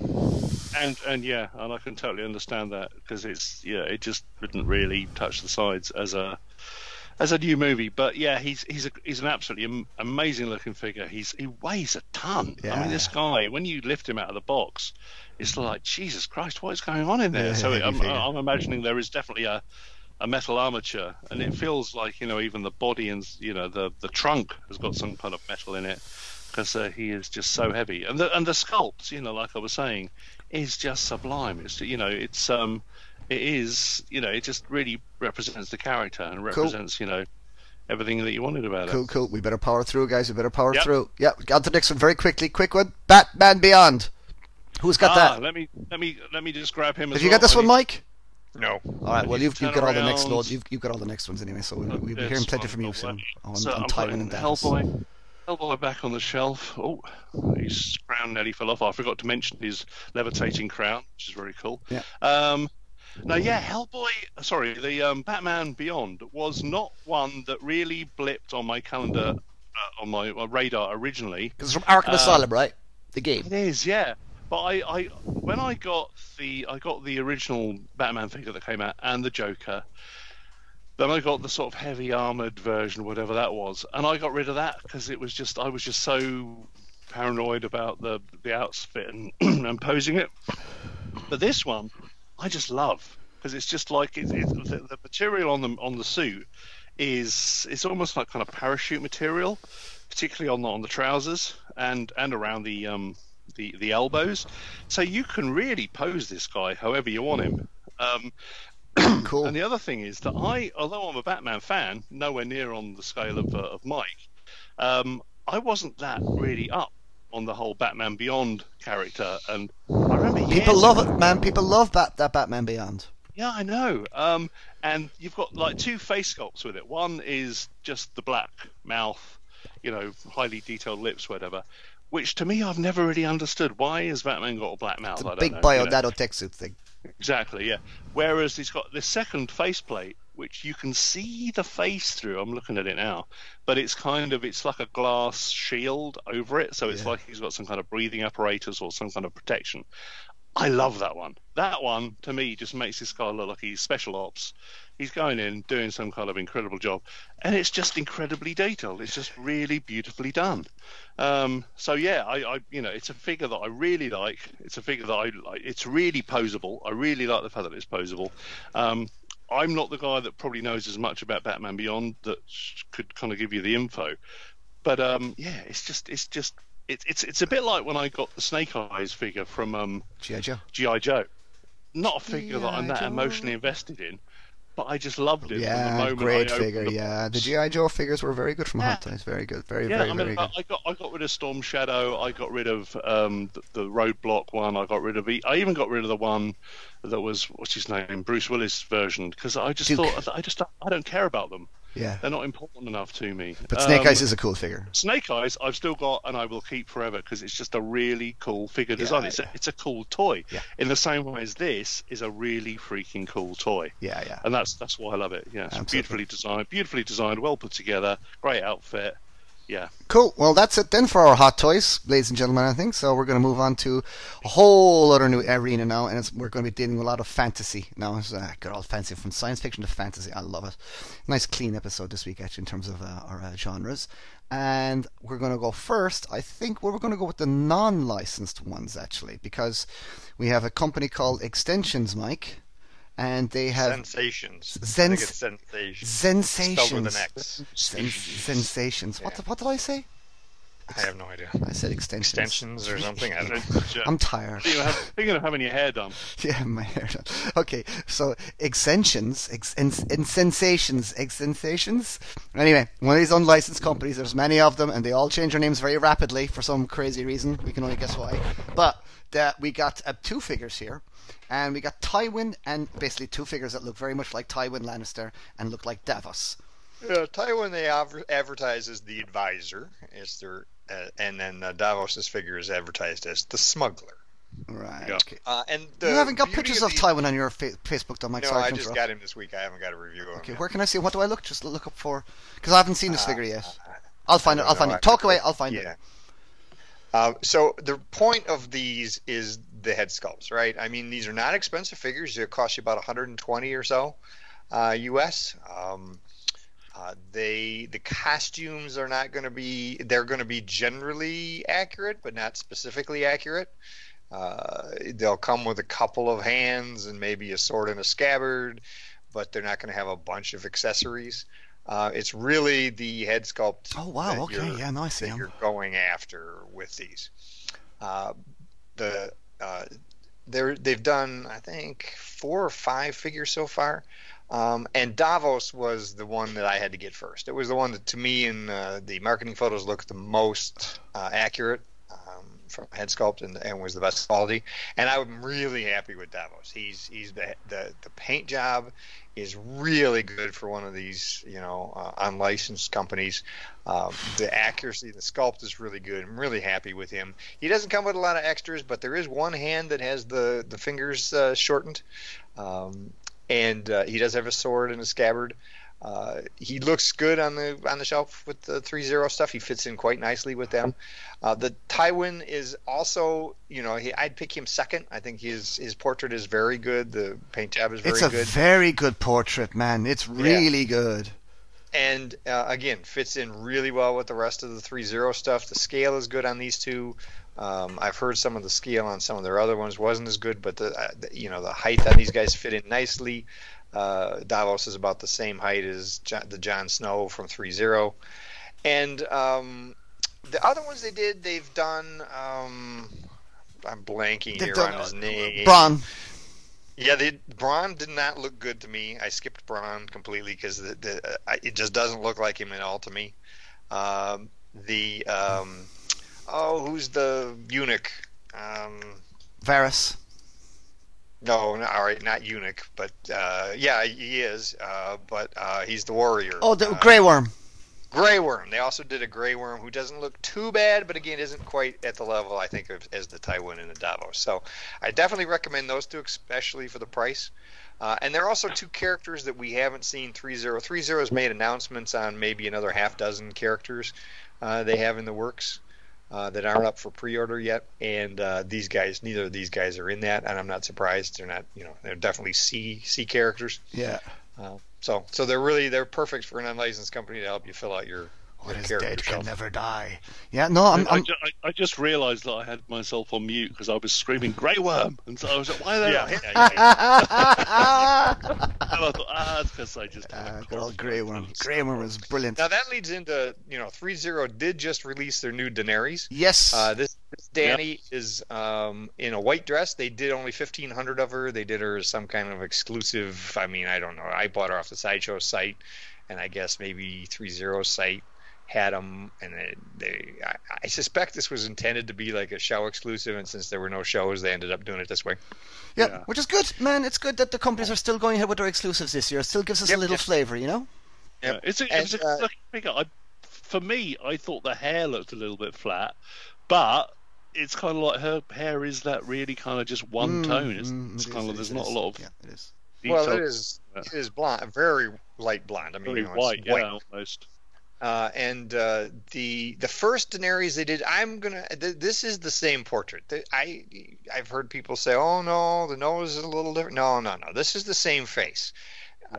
and and yeah, and I can totally understand that because it's yeah, it just didn't really touch the sides as a as a new movie. But yeah, he's he's a, he's an absolutely amazing looking figure. He's he weighs a ton. I mean, this guy when you lift him out of the box, it's like Jesus Christ, what is going on in there? Yeah, so heavy I'm. I'm imagining there is definitely a a metal armature, and it feels like you know even the body and you know the the trunk has got some kind of metal in it because uh, he is just so heavy, and the and the sculpt, you know, like I was saying, is just sublime. It's you know it's um it is you know it just really represents the character and represents you know everything that you wanted about Cool, it. cool. Cool. We better power through, guys. We better power Yep. through. Yeah, got the next one very quickly. Quick one. Batman Beyond. Who's got ah, that? let me let me let me just grab him. Have as you well. got this one, need- Mike? No. All right. Well, you've, you've turn got all the next around. loads. You've, you've got all the next ones anyway, so we'll, we'll be hearing plenty from you soon on, So on I'm Tywin putting and Davos. Hellboy, Hellboy back on the shelf. Oh, his crown nearly fell off. I forgot to mention his levitating crown, which is very cool. Yeah. Um, no, yeah, Hellboy. Sorry, the um, Batman Beyond was not one that really blipped on my calendar, uh, on my, my radar originally. Because it's from Arkham Uh, Asylum, right? The game. It is, yeah. But I, I, when I got the, I got the original Batman figure that came out and the Joker. Then I got the sort of heavy armored version, whatever that was, and I got rid of that because it was just, I was just so paranoid about the the outfit and, and posing it. But this one, I just love because it's just like it, it, the, the material on the on the suit is it's almost like kind of parachute material, particularly on the on the trousers and and around the um the the elbows. So you can really pose this guy however you want him. Um, Cool. and the other thing is that I, although I'm a Batman fan, nowhere near on the scale of, uh, of Mike, um, I wasn't that really up on the whole Batman Beyond character. And I remember People love ago- it, man. People love that, that Batman Beyond. yeah, I know. Um, and you've got like two face sculpts with it. One is just the black mouth, you know, highly detailed lips, whatever. Which to me, I've never really understood. Why has Batman got a black mouth? It's a big know, bio you know. thing. Exactly, yeah. Whereas he's got this second faceplate, which you can see the face through. I'm looking at it now, but it's kind of it's like a glass shield over it, so it's Yeah. like he's got some kind of breathing apparatus or some kind of protection. I love that one. That one to me just makes this guy look like he's special ops. He's going in doing some kind of incredible job, and it's just incredibly detailed. It's just really beautifully done. Um, so yeah, I, I you know it's a figure that I really like. It's a figure that I like. It's really posable. I really like the fact that it's posable. Um, I'm not the guy that probably knows as much about Batman Beyond that could kind of give you the info, but um, yeah, it's just it's just it's it's it's a bit like when I got the Snake Eyes figure from um, G.I. Joe. GI Joe. Not a figure that I'm that Joe. emotionally invested in, but I just loved it. from the Yeah, moment great I figure. the Yeah, the. G.I. Joe figures were very good from Yeah. Hot Toys. Very good. Very, Yeah, very, I very mean, good. I I got I got rid of Storm Shadow. I got rid of um, the, the Roadblock one. I got rid of. I even got rid of the one that was what's his name, Bruce Willis version, because I just Duke. thought I just I don't care about them. Yeah. They're not important enough to me. But Snake Um, Eyes is a cool figure. Snake Eyes, I've still got and I will keep forever because it's just a really cool figure design. it's, yeah. a, it's a cool toy. Yeah. In the same way as this is a really freaking cool toy. Yeah, yeah. And that's that's why I love it. Yeah, it's Absolutely. beautifully designed, beautifully designed, well put together, great outfit. Yeah. Cool. Well, that's it then for our hot toys, ladies and gentlemen. I think so. We're going to move on to a whole other new arena now, and we're going to be dealing with a lot of fantasy now. It's uh, good old fantasy from science fiction to fantasy. I love it. Nice clean episode this week, actually, in terms of uh, our uh, genres. And we're going to go first. I think we're going to go with the non-licensed ones actually, because we have a company called Extensions, Mike, and they have Sensations. I Sens- sensations. sensations. Spelled with an Sen- sensations. What, Yeah. what did I say? I have no idea. I said extensions. Extensions or something. I don't I'm tired. Thinking of, have, thinking of having your hair done. Yeah, my hair. done. Okay, so extensions, ex, and, and sensations, ex sensations. Anyway, one of these unlicensed companies. There's many of them, and they all change their names very rapidly for some crazy reason. We can only guess why. But that we got uh, two figures here, and we got Tywin, and basically two figures that look very much like Tywin Lannister and look like Davos. Yeah, Tywin they adver- advertise as the advisor, is their, uh, and then uh, Davos's figure is advertised as the smuggler. Right. Yeah. Okay. Uh, and the You haven't got pictures of these- Tywin on your fa- Facebook, though, Mike. No, Sorry I just got him this week. I haven't got a review of him. Okay, yet. where can I see? What do I look? Just look up for, because I haven't seen this figure yet. Uh, I'll find it. I I'll don't find it. Talk away. I'll find yeah. it. Uh, so the point of these is the head sculpts, right? I mean, these are not expensive figures. They cost you about 120 or so uh, US. Um, Uh, they the costumes are not going to be they're going to be generally accurate, but not specifically accurate. Uh, they'll come with a couple of hands and maybe a sword and a scabbard, but they're not going to have a bunch of accessories. Uh, it's really the head sculpt. Oh wow! that Okay, you're- yeah, no, I see that you're going after with these. Uh, the uh, they're they've done I think four or five figures so far, um, and Davos was the one that I had to get first. It was the one that to me in uh, the marketing photos looked the most uh, accurate. Um, from head sculpt and, and was the best quality, and I'm really happy with Davos. He's he's the the, the paint job is really good for one of these you know uh, unlicensed companies. Um, the accuracy, the sculpt is really good. I'm really happy with him. He doesn't come with a lot of extras, but there is one hand that has the the fingers uh, shortened, um, and uh, he does have a sword and a scabbard. Uh, he looks good on the on the shelf with the three zero stuff. He fits in quite nicely with them. Uh, the Tywin is also, you know, he, I'd pick him second. I think his his portrait is very good. The paint job is very good. It's a good. very good portrait, man. It's really good. and uh, again fits in really well with the rest of the three zero stuff. The scale is good on these two. Um, I've heard some of the scale on some of their other ones wasn't as good, but the, uh, the you know the height on these guys fit in nicely. Uh, Davos is about the same height as John, the Jon Snow from three zero, and um, the other ones they did they've done. Um, I'm blanking They've here done, on his name. Bronn. Yeah, the Bronn did not look good to me. I skipped Bronn completely because the, the, uh, it just doesn't look like him at all to me. Um, the um, oh, who's the eunuch? Um, Varys. No, no, all right, not eunuch, but uh, yeah, he is. Uh, but uh, he's the warrior. Oh, the uh, Grey Worm. Grey Worm. They also did a Grey Worm who doesn't look too bad, but again isn't quite at the level I think of as the Tywin and the Davos. So I definitely recommend those two, especially for the price. Uh, and there are also two characters that we haven't seen. Three zero three zero has made announcements on maybe another half dozen characters uh, they have in the works uh, that aren't up for pre-order yet. And uh, these guys, neither of these guys are in that, and I'm not surprised. They're not, you know, they're definitely C C characters. Yeah. Uh, so so they're really they're perfect for an unlicensed company to help you fill out your, What your is dead shelf. can never die. Yeah, no, I'm. I, I'm ju- I, I just realised that I had myself on mute because I was screaming "Grey Worm," and so I was like, "Why?" Are they Yeah, not yeah, yeah, yeah. And I thought, "Ah, it's because I just." had a uh, good old Grey Worm. Grey Worm was brilliant. Now that leads into you know three zero did just release their new Daenerys. Yes. Uh, this, this Danny is um, in a white dress. They did only fifteen hundred of her. They did her as some kind of exclusive. I mean, I don't know. I bought her off the sideshow site, and I guess maybe three zero site had them. And they, they I, I suspect this was intended to be like a show exclusive. And since there were no shows, they ended up doing it this way. yeah, yeah. which is good, man. It's good that the companies are still going ahead with their exclusives this year. It still gives us Yep, a little yep. flavour, you know? Yeah, it's a, And, it's a uh, figure. I, for me, I thought the hair looked a little bit flat, but it's kind of like her hair is that really kind of just one Mm, tone. It's, mm, it's it kind is, of it there's not it a lot of Yeah, it is. Well, detail. it is it is blonde, very light blonde. I mean, very you know, white, it's yeah, white. almost. Uh, and uh, the the first Daenerys they did, I'm gonna. Th- this is the same portrait. Th- I I've heard people say, "Oh no, the nose is a little different." No, no, no. This is the same face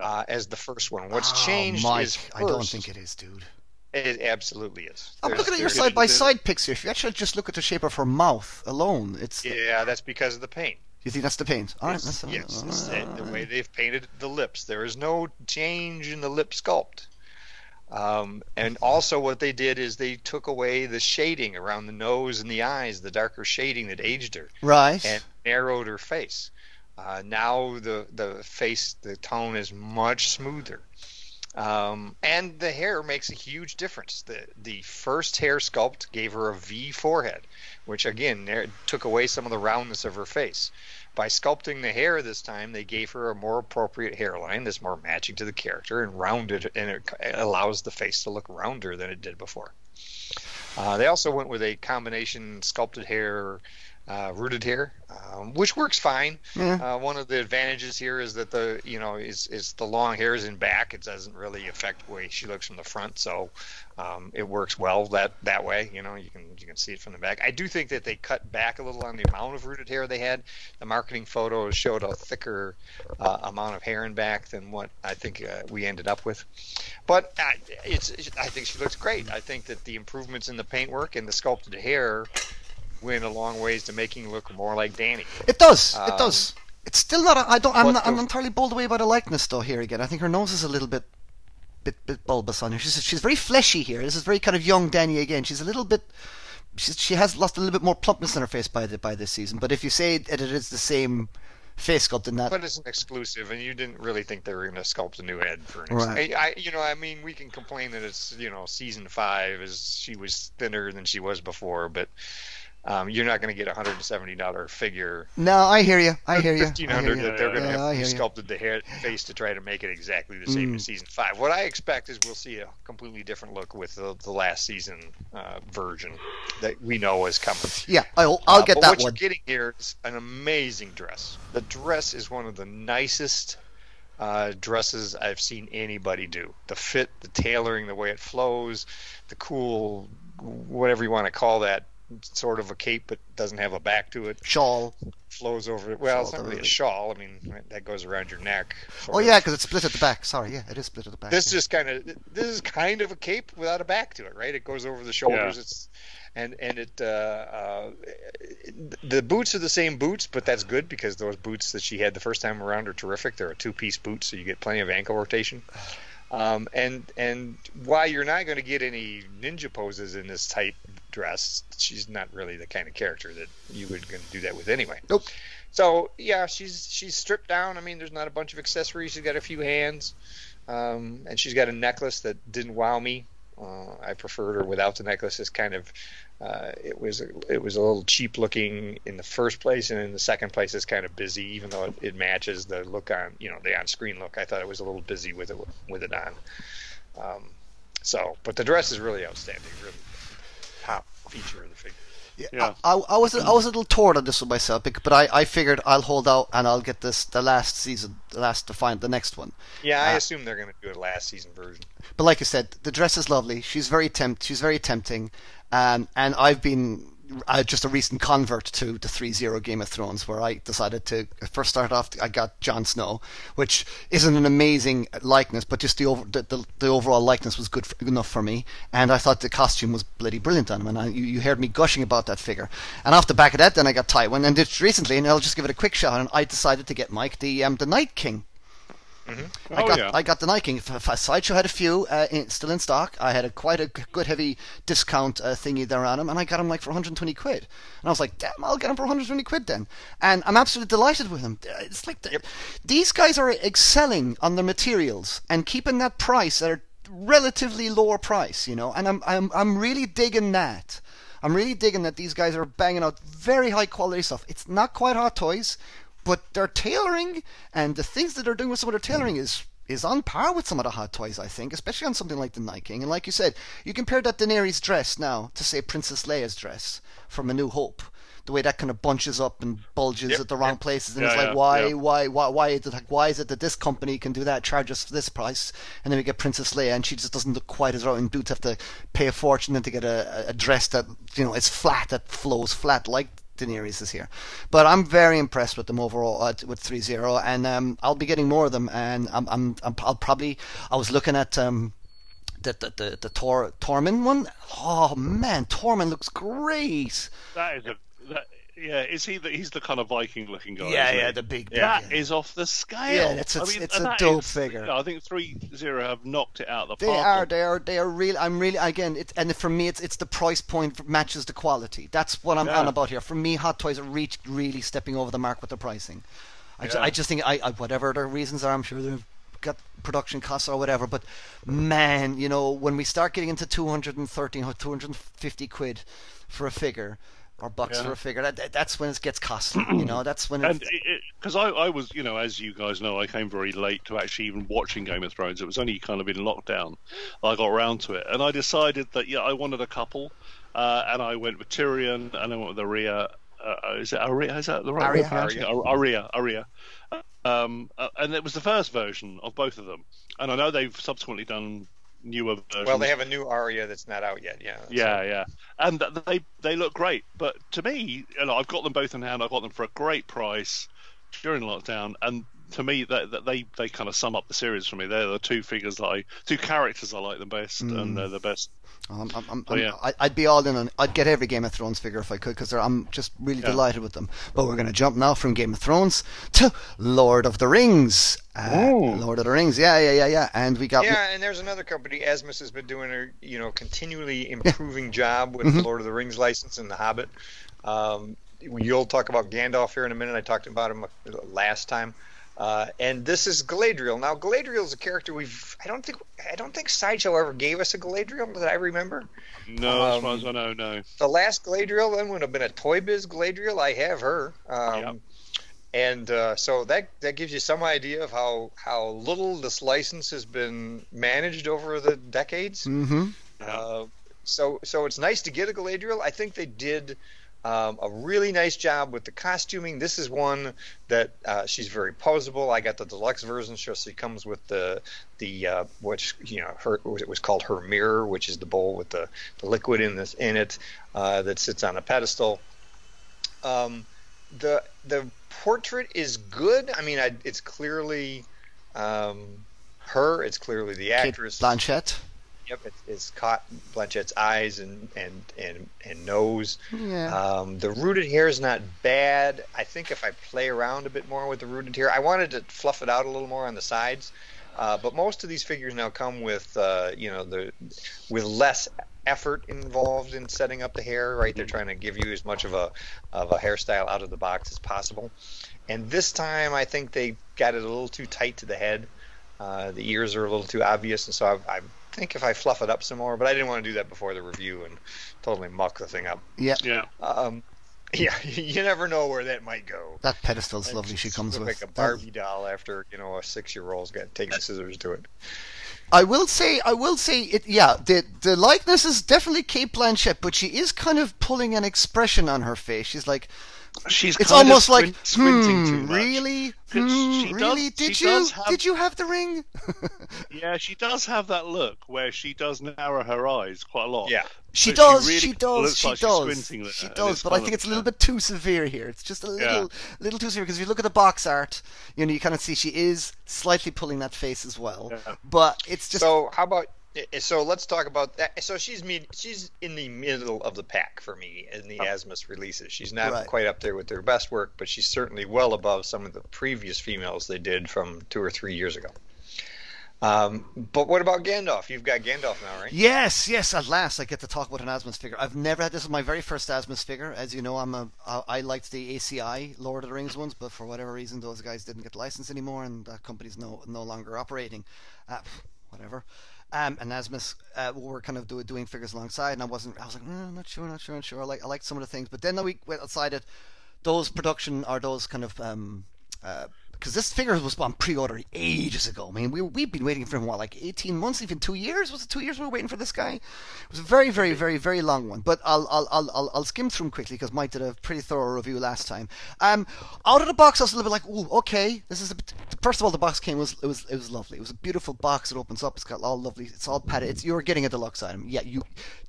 uh, as the first one. What's Oh, changed Mike, is first, I don't think it is, dude. it absolutely is. I'm There's- looking at your side by side pics here. If you actually just look at the shape of her mouth alone, it's. Yeah, that's because of the paint. You think that's the paint? All right, Yes, that's yes, all it's the, the way they've painted the lips. There is no change in the lip sculpt. Um, and also, what they did is they took away the shading around the nose and the eyes, the darker shading that aged her, Right. and narrowed her face. Uh, now the the face, the tone is much smoother. Um, and the hair makes a huge difference. The the first hair sculpt gave her a V forehead, which again took away some of the roundness of her face. By sculpting the hair this time, they gave her a more appropriate hairline that's more matching to the character and rounded, and it allows the face to look rounder than it did before. Uh, they also went with a combination sculpted hair uh, rooted here, um, which works fine. Yeah. Uh, one of the advantages here is that the you know is is the long hair is in back. It doesn't really affect the way she looks from the front, so um, it works well that that way. You know, you can you can see it from the back. I do think that they cut back a little on the amount of rooted hair they had. The marketing photos showed a thicker uh, amount of hair in back than what I think uh, we ended up with. But uh, it's I think she looks great. I think that the improvements in the paintwork and the sculpted hair went a long ways to making look more like Danny. It does. it Um, does. It's still not. A, I don't. I'm not. I'm entirely bowled away by the likeness though. Here again, I think her nose is a little bit, bit, bit bulbous on her. She's she's very fleshy here. This is very kind of young Danny again. She's a little bit. She's, she has lost a little bit more plumpness in her face by the by this season. But if you say that it is the same face sculpt in that, But it's an exclusive, and you didn't really think they were going to sculpt a new head for an. Right. I, I, you know, I mean, we can complain that it's you know season five is she was thinner than she was before, but um, you're not going to get a hundred and seventy dollar figure. no, I hear you. I hear you. Fifteen hundred that they're going to Yeah, have sculpted the hair face to try to make it exactly the same Mm. as season five. What I expect is we'll see a completely different look with the, the last season uh, version that we know is coming. Yeah, I'll I'll Uh, get that what one. you're getting here is an amazing dress. The dress is one of the nicest uh, dresses I've seen anybody do. The fit, the tailoring, the way it flows, the cool, whatever you want to call that, sort of a cape but doesn't have a back to it, Shawl. flows over it. Well, it's not really a shawl. I mean, that goes around your neck. Oh yeah, because it's split at the back. Sorry, yeah, it is split at the back. This yeah. just kind of this is kind of a cape without a back to it, right? It goes over the shoulders. Yeah. It's and and it uh, uh, the boots are the same boots, but that's good because those boots that she had the first time around are terrific. They're a two-piece boot, so you get plenty of ankle rotation. Um, and and why you're not going to get any ninja poses in this tight dress, she's not really the kind of character that you would going to do that with anyway. Nope. So yeah, she's she's stripped down. I mean, there's not a bunch of accessories. She's got a few hands, um, and she's got a necklace that didn't wow me. Uh, I preferred her without the necklace. It's kind of uh, it was a, it was a little cheap looking in the first place, and in the second place, it's kind of busy. Even though it, it matches the look on you know the on screen look, I thought it was a little busy with it with it on. Um, so, but the dress is really outstanding. Really top feature of the figure. Yeah, Yeah. I, I was I was a little torn on this one myself, but I, I figured I'll hold out and I'll get this the last season, the last to find the next one. Yeah, I Uh, assume they're going to do a last season version. But like I said, the dress is lovely. She's very tempt. She's very tempting, um, and I've been uh, just a recent convert to the 3-0 Game of Thrones, where I decided to first start off. I got Jon Snow, which isn't an amazing likeness, but just the over the, the, the overall likeness was good, for, good enough for me. And I thought the costume was bloody brilliant on him. And I, you, you heard me gushing about that figure. And off the back of that, then I got Tywin, and just recently, and I'll just give it a quick shout. And I decided to get Mike the um, the Night King. I Oh, got yeah. I got the Night King. F- f- Sideshow had a few uh, in, still in stock. I had a quite a g- good heavy discount uh, thingy there on them, and I got them like for 120 quid. And I was like, damn, I'll get them for 120 quid then. And I'm absolutely delighted with him. Uh, It's like the, these guys are excelling on their materials and keeping that price at a relatively lower price, you know. And I'm I'm I'm really digging that. I'm really digging that these guys are banging out very high quality stuff. It's not quite Hot Toys, but their tailoring and the things that they're doing with some of their tailoring is is on par with some of the Hot Toys, I think, especially on something like the Night King. And like you said, you compare that Daenerys dress now to say Princess Leia's dress from A New Hope. The way that kind of bunches up and bulges Yep, at the wrong yep. places, and Yeah, it's like, yeah, why, yeah. why, why, why is it like, why is it that this company can do that, charge us for this price, and then we get Princess Leia, and she just doesn't look quite as right, and dudes have to pay a fortune then to get a, a dress that you know is flat, that flows flat like Daenerys is here. But I'm very impressed with them overall uh, with 3-0, and um, I'll be getting more of them, and I'm, I'm, I'm I'll probably I was looking at. Um, the the the, the Tor Tormund one. Oh man, Tormund looks great. That is a yeah. Is he the he's the kind of Viking looking guy? Yeah, yeah, he? the big. That is off the scale. Yeah, it's- I it's- mean, it's a dope is- figure. I think three zero have knocked it out of the They park. are, they are, they are real. I'm really again, it, and for me, it's it's the price point matches the quality. That's what I'm Yeah. on about here. For me, Hot Toys are really stepping over the mark with the pricing. I, Yeah. I just think, I, I whatever their reasons are, I'm sure they've got production costs or whatever. But man, you know, when we start getting into 213 or 250 quid for a figure. Or bucks Yeah. for a figure. That, that- that's when it gets costly. You know, that's when it, because I, I was, you know, as you guys know, I came very late to actually even watching Game of Thrones. It was only kind of in lockdown I got around to it, and I decided that yeah, I wanted a couple, uh, and I went with Tyrion, and I went with Arya, uh, is it Aria? Is that the right? Aria. Aria. Aria. Um, uh, and it was the first version of both of them. And I know they've subsequently done newer versions. Well, they have a new Aria that's not out yet. Yeah. Yeah, yeah, and they they look great. But to me, you know, I've got them both in hand. I got them for a great price during lockdown, and to me, that they, they they kind of sum up the series for me. They're the two figures that I, two characters I like the best, and they're the best. I'm, I'm, I'm, Oh, yeah. I- I'd be all in on. I'd get every Game of Thrones figure if I could, because I'm just really Yeah. delighted with them. But we're going to jump now from Game of Thrones to Lord of the Rings. Uh, Lord of the Rings, yeah, yeah, yeah, yeah. And we got Yeah, and there's another company. Asmus has been doing a you know continually improving job with Mm-hmm. the Lord of the Rings license and The Hobbit. Um, you'll talk about Gandalf here in a minute. I talked about him last time. Uh, and this is Galadriel. Now Galadriel is a character we've I don't think I don't think Sideshow ever gave us a Galadriel that I remember. No, as Um, far as I know, no. The last Galadriel then would have been a Toy Biz Galadriel. I have her. Um, Yep. And uh, so that that gives you some idea of how, how little this license has been managed over the decades. Mm-hmm. Uh, so so it's nice to get a Galadriel. I think they did um, a really nice job with the costuming. This is one that uh, she's very posable. I got the deluxe version, so she comes with the the uh, which you know her it was called her mirror, which is the bowl with the, the liquid in this in it uh, that sits on a pedestal. Um, the the portrait is good. I mean, I, it's clearly um, her. It's clearly the actress. Cate. Blanchett. Yep, it's, it's caught Blanchett's eyes and and and, and nose. Yeah. Um, the rooted hair is not bad. I think if I play around a bit more with the rooted hair, I wanted to fluff it out a little more on the sides. Uh, but most of these figures now come with uh, you know the with less effort involved in setting up the hair. Right, they're trying to give you as much of a of a hairstyle out of the box as possible. And this time, I think they got it a little too tight to the head. Uh, the ears are a little too obvious, and so I, I think if I fluff it up some more, but I didn't want to do that before the review and totally muck the thing up. yeah. Yeah, Um, yeah, you never know where that might go. That pedestal's It lovely. She comes with like a Barbie doll after you know a six-year-old's got taking scissors to it. I will say, I will say, it. Yeah, the the likeness is definitely Cate Blanchett, but she is kind of pulling an expression on her face. She's like, she's. it's almost like, squint- squinting too hmm, much. really, hmm, she does- really, did she you, does have- did you have the ring? Yeah, she does have that look where she does narrow her eyes quite a lot. Yeah. She But does, really she does, looks she like she's does, squinting there, she and does. But I think it's a little bit too severe here. It's just a little, little too severe because if you look at the box art, you know, you kind of see she is slightly pulling that face as well. Yeah. But it's just so how about so let's talk about that. So she's me, she's in the middle of the pack for me in the Asmus releases. She's not Right. quite up there with their best work, but she's certainly well above some of the previous females they did from two or three years ago. Um, but what about Gandalf? You've got Gandalf now, right? Yes, yes. At last, I get to talk about an Asmus figure. I've never had this. Is my very first Asmus figure. As you know, I'm a. I I liked the ACI Lord of the Rings ones, but for whatever reason, those guys didn't get the license anymore, and that company's no no longer operating. Uh, whatever. Um, and Asmus uh, were kind of do, doing figures alongside, and I wasn't. I was like, mm, not sure, not sure, not sure. I like I liked some of the things, but then we went outside it. Those production are those kind of um, uh, because this figure was on pre-order ages ago. I mean, we we've been waiting for him what, like eighteen months, even two years? Was it two years we were waiting for this guy? It was a very, very, very, very long one. But I'll I'll I'll I'll, I'll skim through them quickly because Mike did a pretty thorough review last time. Um, out of the box, I was a little bit like, ooh, okay, this is a bit. First of all, the box came was it was it was lovely. It was a beautiful box. It opens up. It's got all lovely. It's all padded. It's you're getting a deluxe item. Yeah, you.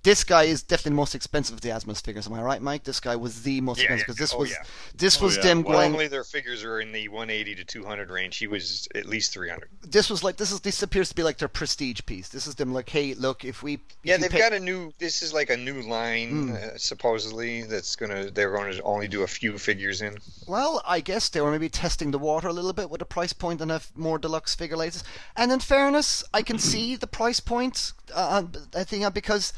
This guy is definitely the most expensive of the Asmus figures. Am I right, Mike? This guy was the most Yeah, expensive yeah. because this Oh, was yeah. this Oh, was yeah. them Well, going. Normally their figures are in the 180 to 200 range. He was at least 300. this was like this is this appears to be like their prestige piece. This is them like, hey, look, if we if Yeah, they've pay- got a new. This is like a new line, Hmm. uh, supposedly. That's gonna. They're going to only do a few figures in. Well, I guess they were maybe testing the water a little bit with a price point and a more deluxe figure this. And in fairness, I can see the price point. Uh, I think uh, because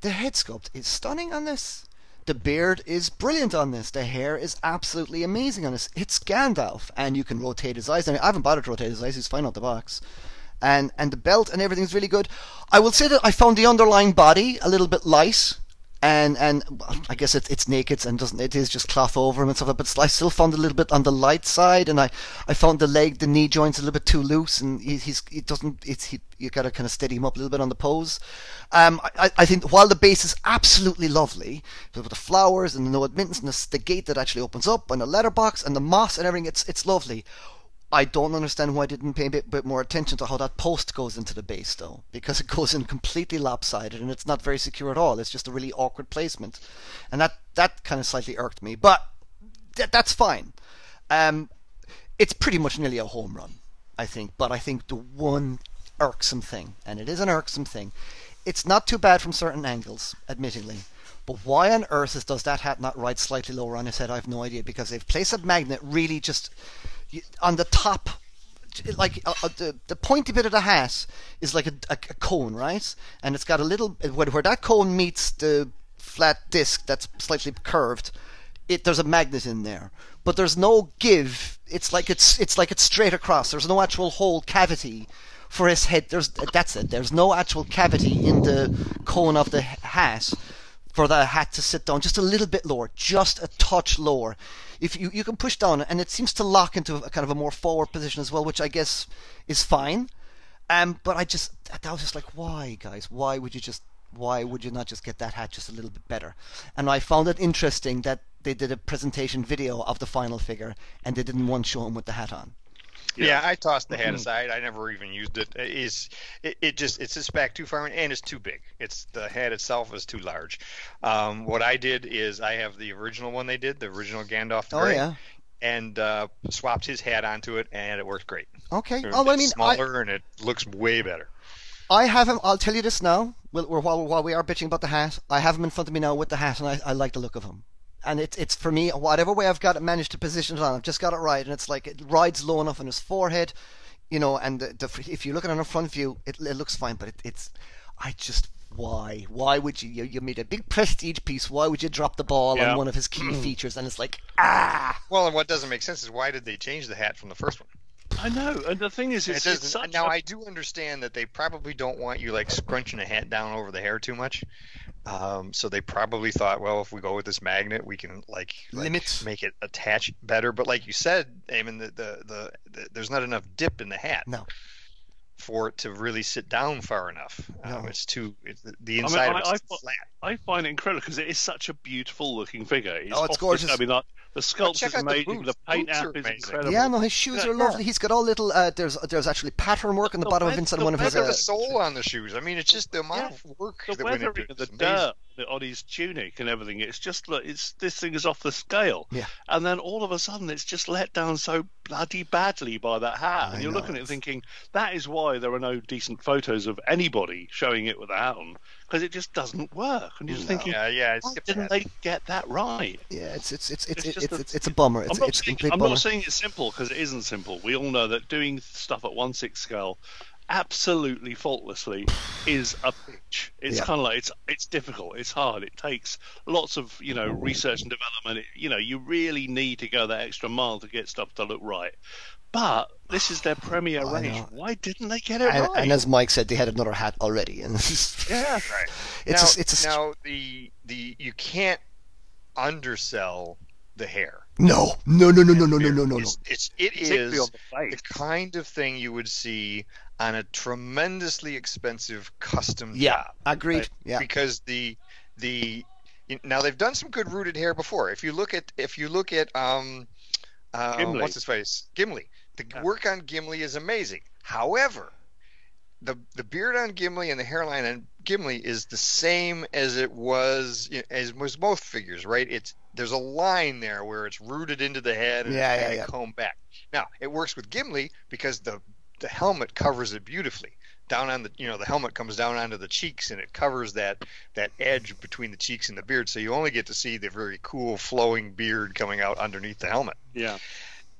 the head sculpt is stunning on this. The beard is brilliant on this. The hair is absolutely amazing on this. It's Gandalf, and you can rotate his eyes. I, mean, I haven't bothered to rotate his eyes. He's fine out the box. And and the belt and everything's really good. I will say that I found the underlying body a little bit light. And and I guess it, it's naked and doesn't it is just cloth over him and stuff. But I still found a little bit on the light side, and I, I found the leg, the knee joints a little bit too loose, and he, he's it doesn't it's he, you got to kind of steady him up a little bit on the pose. Um, I, I think while the base is absolutely lovely with the flowers and the no admittance and the, the gate that actually opens up and the letterbox and the moss and everything, it's it's lovely. I don't understand why I didn't pay a bit, bit, more attention to how that post goes into the base, though, because it goes in completely lopsided and it's not very secure at all. It's just a really awkward placement, and that that kind of slightly irked me. But th- that's fine. Um, it's pretty much nearly a home run, I think. But I think the one irksome thing, and it is an irksome thing, it's not too bad from certain angles, admittingly. But why on earth is, does that hat not ride slightly lower on his head? I have no idea because they've placed a magnet really just on the top like uh, uh, the the pointy bit of the hat is like a, a, a, cone, right? And it's got a little where, where that cone meets the flat disc that's slightly curved. It there's a magnet in there, but there's no give. It's like it's it's like it's straight across. There's no actual hole cavity for his head. There's that's it. There's no actual cavity in the cone of the hat for the hat to sit down just a little bit lower, just a touch lower if you you can push down and it seems to lock into a kind of a more forward position as well, which I guess is fine. Um, but I just that was just like, why, guys? Why would you just why would you not just get that hat just a little bit better? And I found it interesting that they did a presentation video of the final figure and they didn't want to show him with the hat on. Yeah. yeah, I tossed the hat aside. I never even used it. It's it, it just it's just back too far and it's too big. It's the hat itself is too large. Um, what I did is I have the original one they did, the original Gandalf. Oh yeah. And uh, swapped his hat onto it, and it worked great. Okay. Oh, I mean, smaller I, and it looks way better. I have him. I'll tell you this now. While, while we are bitching about the hat, I have him in front of me now with the hat, and I, I like the look of him and it's it's for me whatever way I've got it managed to position it on, I've just got it right, and it's like it rides low enough on his forehead, you know, and the, the, if you look at it on a front view, it, it looks fine, but it, it's I just why? Why would you, you you made a big prestige piece why would you drop the ball yeah. on one of his key features? And it's like ah well and what doesn't make sense is why did they change the hat from the first one? I know, and the thing is, it's, it it's now a... I do understand that they probably don't want you like scrunching a hat down over the hair too much, um, so they probably thought, well, if we go with this magnet, we can like, like limit make it attach better. But like you said, Eamon, the, the, the, the there's not enough dip in the hat. No. For it to really sit down far enough, no. um, it's too it's, the inside I mean, I, I, flat. I find it incredible because it is such a beautiful looking figure. It's oh, it's gorgeous. I mean, like, the sculpture's amazing. The, the paint app is incredible. Yeah, no, his shoes yeah, are lovely. Yeah. He's got all little. Uh, there's there's actually pattern work on the, the bottom of inside one of his. Uh, the sole on the shoes. I mean, it's just the amount yeah, of work the that weathering went into the dirt on his tunic and everything. It's just look, it's this thing is off the scale. Yeah. And then all of a sudden, it's just let down so bloody badly by that hat, I and you're know. looking at it thinking that is why there are no decent photos of anybody showing it with a hat on because it just doesn't work. And you're just no. thinking, yeah, yeah, why didn't they get that right? Yeah, it's it's it's it's it's, it's, a, it's, it's a bummer. It's, I'm not it's saying, complete I'm bummer. not saying it's simple because it isn't simple. We all know that doing stuff at one six scale absolutely faultlessly is a pitch. It's yeah. kind of like it's it's difficult. It's hard. It takes lots of you know research and development. It, you know you really need to go that extra mile to get stuff to look right. But this is their premier range. Why didn't they get it and, right? And as Mike said, they had another hat already. And yeah, right. It's now, a, it's a, now the the you can't undersell the hair. No, no, no, no, no, no, no, no, no. It's, it's it is the, the, kind of thing you would see on a tremendously expensive custom yeah. Agreed. Right? Yeah, because the the now they've done some good rooted hair before. If you look at if you look at um, um what's his face Gimli, the yeah. work on Gimli is amazing. However, the the beard on Gimli and the hairline on Gimli is the same as it was as was both figures, right? It's there's a line there where it's rooted into the head and yeah, it's yeah, yeah. combed back. Now it works with Gimli because the the helmet covers it beautifully. Down on the you know the helmet comes down onto the cheeks and it covers that that edge between the cheeks and the beard, so you only get to see the very cool flowing beard coming out underneath the helmet. Yeah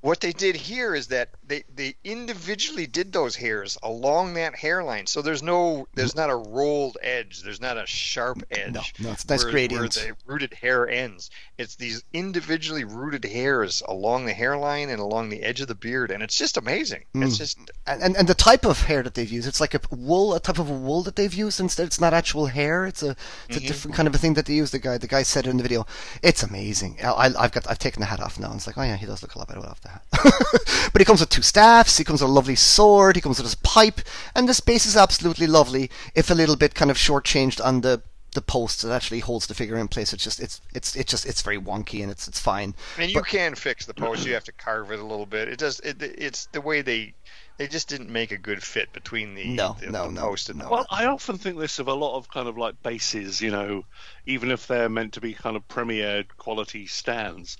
What they did here is that they, they individually did those hairs along that hairline, so there's no there's not a rolled edge, there's not a sharp edge. No, no, it's nice where, gradient. where the rooted hair ends. It's these individually rooted hairs along the hairline and along the edge of the beard, and it's just amazing. It's Mm. just And, and and the type of hair that they've used, it's like a wool, a type of a wool that they've used instead. It's not actual hair. It's a it's a different kind of a thing that they use. The guy the guy said it in the video. It's amazing. I, I've got I've taken the hat off now. And it's like oh yeah, he does look a lot better without the hat. but he comes with two staffs. He comes with a lovely sword. He comes with his pipe, and the space is absolutely lovely. If a little bit kind of shortchanged on the the post that actually holds the figure in place. It's just it's it's it's just it's very wonky and it's it's fine. and you But- can fix the post. You have to carve it a little bit. It does. It, it's the way they they just didn't make a good fit between the No, the, no, the no, post and no. the Well, I often think this of a lot of kind of like bases, you know, even if they're meant to be kind of premier quality stands,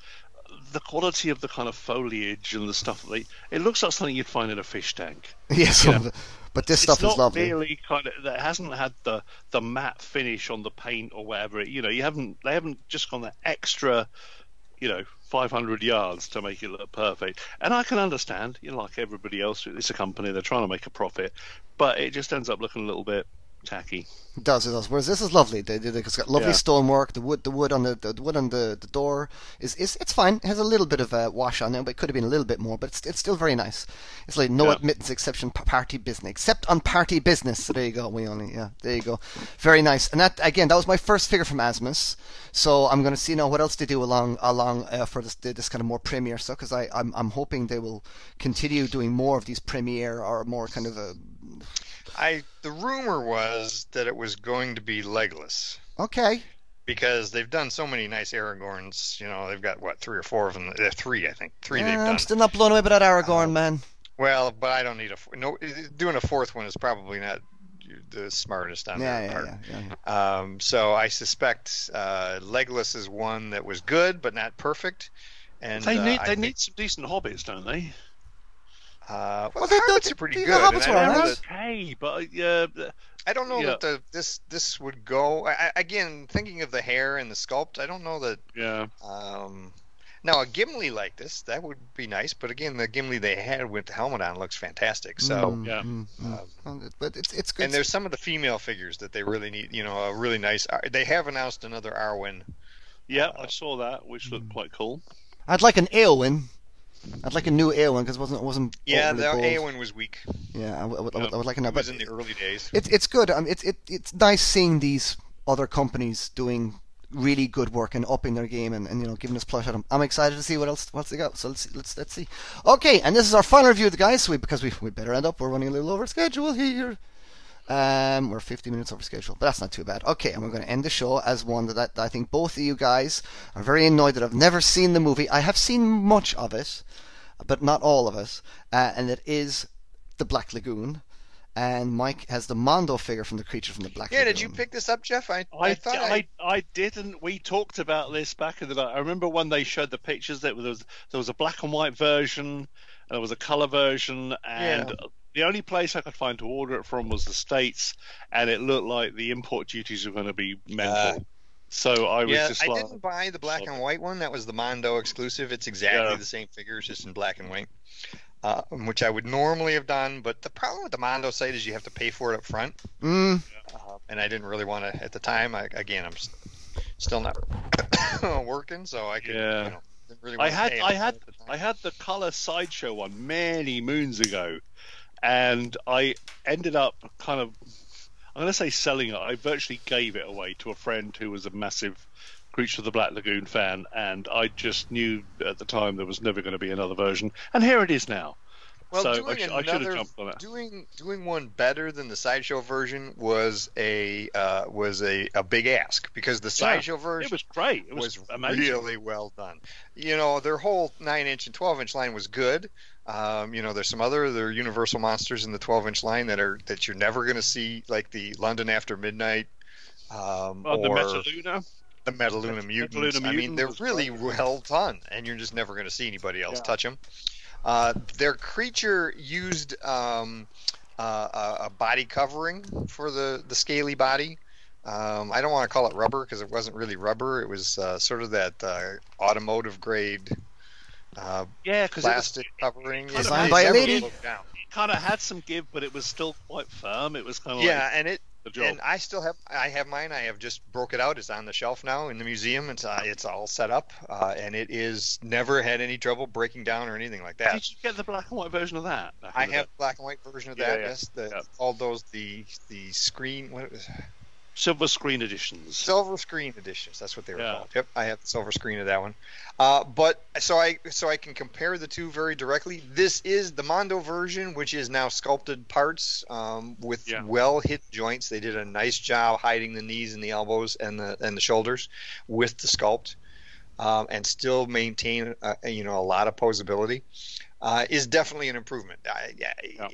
the quality of the kind of foliage and the stuff that they, it looks like something you'd find in a fish tank. Yes, You know, but this it's stuff not is lovely. really kind of that hasn't had the the matte finish on the paint or whatever. You know, you haven't they haven't just gone the extra, you know, 500 yards to make it look perfect. And I can understand, you know, like everybody else, it's a company they're trying to make a profit, but it just ends up looking a little bit tacky. It does, it does. Whereas this is lovely. They, they, it's got lovely Yeah. stonework. The wood, the wood on the, the wood on the, the door is, is it's fine. It has a little bit of a wash on it, but it could have been a little bit more. But it's, it's still very nice. It's like no Yeah. admittance exception party business, except on party business. So there you go. We only yeah, there you go. Very nice. And that again, that was my first figure from Asmus. So I'm going to see now what else they do along along uh, for this this kind of more premiere stuff because I I'm I'm hoping they will continue doing more of these premiere or more kind of a I the rumor was that it was going to be Legolas okay. because they've done so many nice Aragorns. You know, they've got what three or four of them. Uh, three, I think. Three they've Yeah. I'm still not blown away by that Aragorn man. Well, but I don't need a f- no. Doing a fourth one is probably not the smartest on Yeah, their yeah, part. yeah, yeah, yeah. Um, so I suspect uh, Legolas is one that was good but not perfect. And they uh, need I they think, need some decent hobbits, don't they? Uh, well, Well, the they- hobbits they- are pretty the good. hobbits were I don't know alright. that- Okay, but uh, I don't know Yeah. that the this this would go. I, I- again, thinking of the hair and the sculpt, I don't know that. yeah, Um, now a Gimli like this, that would be nice. But again, the Gimli they had with the helmet on looks fantastic. So. Mm, Yeah. mm, mm. Um, but it's it's good. And there's some of the female figures that they really need. You know, a really nice. uh, They have announced another Arwen. yeah, I saw that, which Mm. looked quite cool. I'd like an Eowyn. I'd like a new Eowyn because it wasn't it wasn't. Yeah, the bold. Eowyn was weak. Yeah, I, would- I I would, Yeah. I would like another. It was in the early days. it's it's good. Mean, it's it, it's nice seeing these other companies doing really good work and upping their game and, and you know giving us plush at them. I'm excited to see what else what else they got. So let's see, let's let's see. Okay, and this is our final review of the guys. So we, because we we better end up. We're running a little over schedule here. Um, we're 50 minutes over schedule, but that's not too bad. Okay, and we're going to end the show as one that, that I think both of you guys are very annoyed that I've never seen the movie. I have seen much of it, but not all of it, uh, and it is The Black Lagoon. And Mike has the Mondo figure from the creature from the Black Yeah, Lagoon. did you pick this up, Jeff? I, I, I thought I, I, I didn't. We talked about this back in the day. I remember when they showed the pictures that there was there was a black and white version, and there was a color version, and the only place I could find to order it from was the states, and it looked like the import duties were going to be mental. Uh, so I was yeah, just I like, didn't buy the black So- and white one. That was the Mondo exclusive. It's exactly Yeah. the same figure, it's just in black and white, uh, which I would normally have done. But the problem with the Mondo site is you have to pay for it up front, Mm, uh, and I didn't really want to at the time. I, again, I'm s- still not working, so I could. Yeah. You know, really I had I had the. I had the color sideshow one many moons ago, and I ended up kind of I'm going to say selling it. I virtually gave it away to a friend who was a massive Creature of the Black Lagoon fan, and I just knew at the time there was never going to be another version, and here it is now. Well, so I, doing sh- I should have another, jumped on it. doing doing one better than the sideshow version was a uh, was a, a big ask because the sideshow version It was great. It was, was amazing. really well done. You know, their whole nine inch and twelve inch line was good. Um, you know, there's some other there are Universal monsters in the twelve inch line that are that you're never going to see, like the London After Midnight, um, Oh, the Metaluna. the Metaluna Met- mutants. Metaluna I mean, they're really well done, and you're just never going to see anybody else Yeah. touch them. Uh, their creature used um, uh, a, a body covering for the the scaly body. Um, I don't want to call it rubber because it wasn't really rubber. It was uh, sort of that uh, automotive grade uh, Yeah, because it, was- plastic covering. kind of Designed by a it lady. look down. kind of had some give, but it was still quite firm. It was kind of Yeah, like and it and I still have I have mine. I have just broke it out. It's on the shelf now in the museum. It's uh, it's all set up, uh, and it is never had any trouble breaking down or anything like that. Did you get the black and white version of that? I have day? black and white version of Yeah, that. yeah, Yes, the yeah. all those the the screen what it was silver screen editions. silver screen editions. That's what they were Yeah. called. Yep, I have the silver screen of that one. Uh, but so I so I can compare the two very directly. This is the Mondo version, which is now sculpted parts um, with Yeah. well hit joints. They did a nice job hiding the knees and the elbows and the and the shoulders with the sculpt, um, and still maintain uh, you know a lot of posability. Uh, is definitely an improvement. I, yeah, Yeah.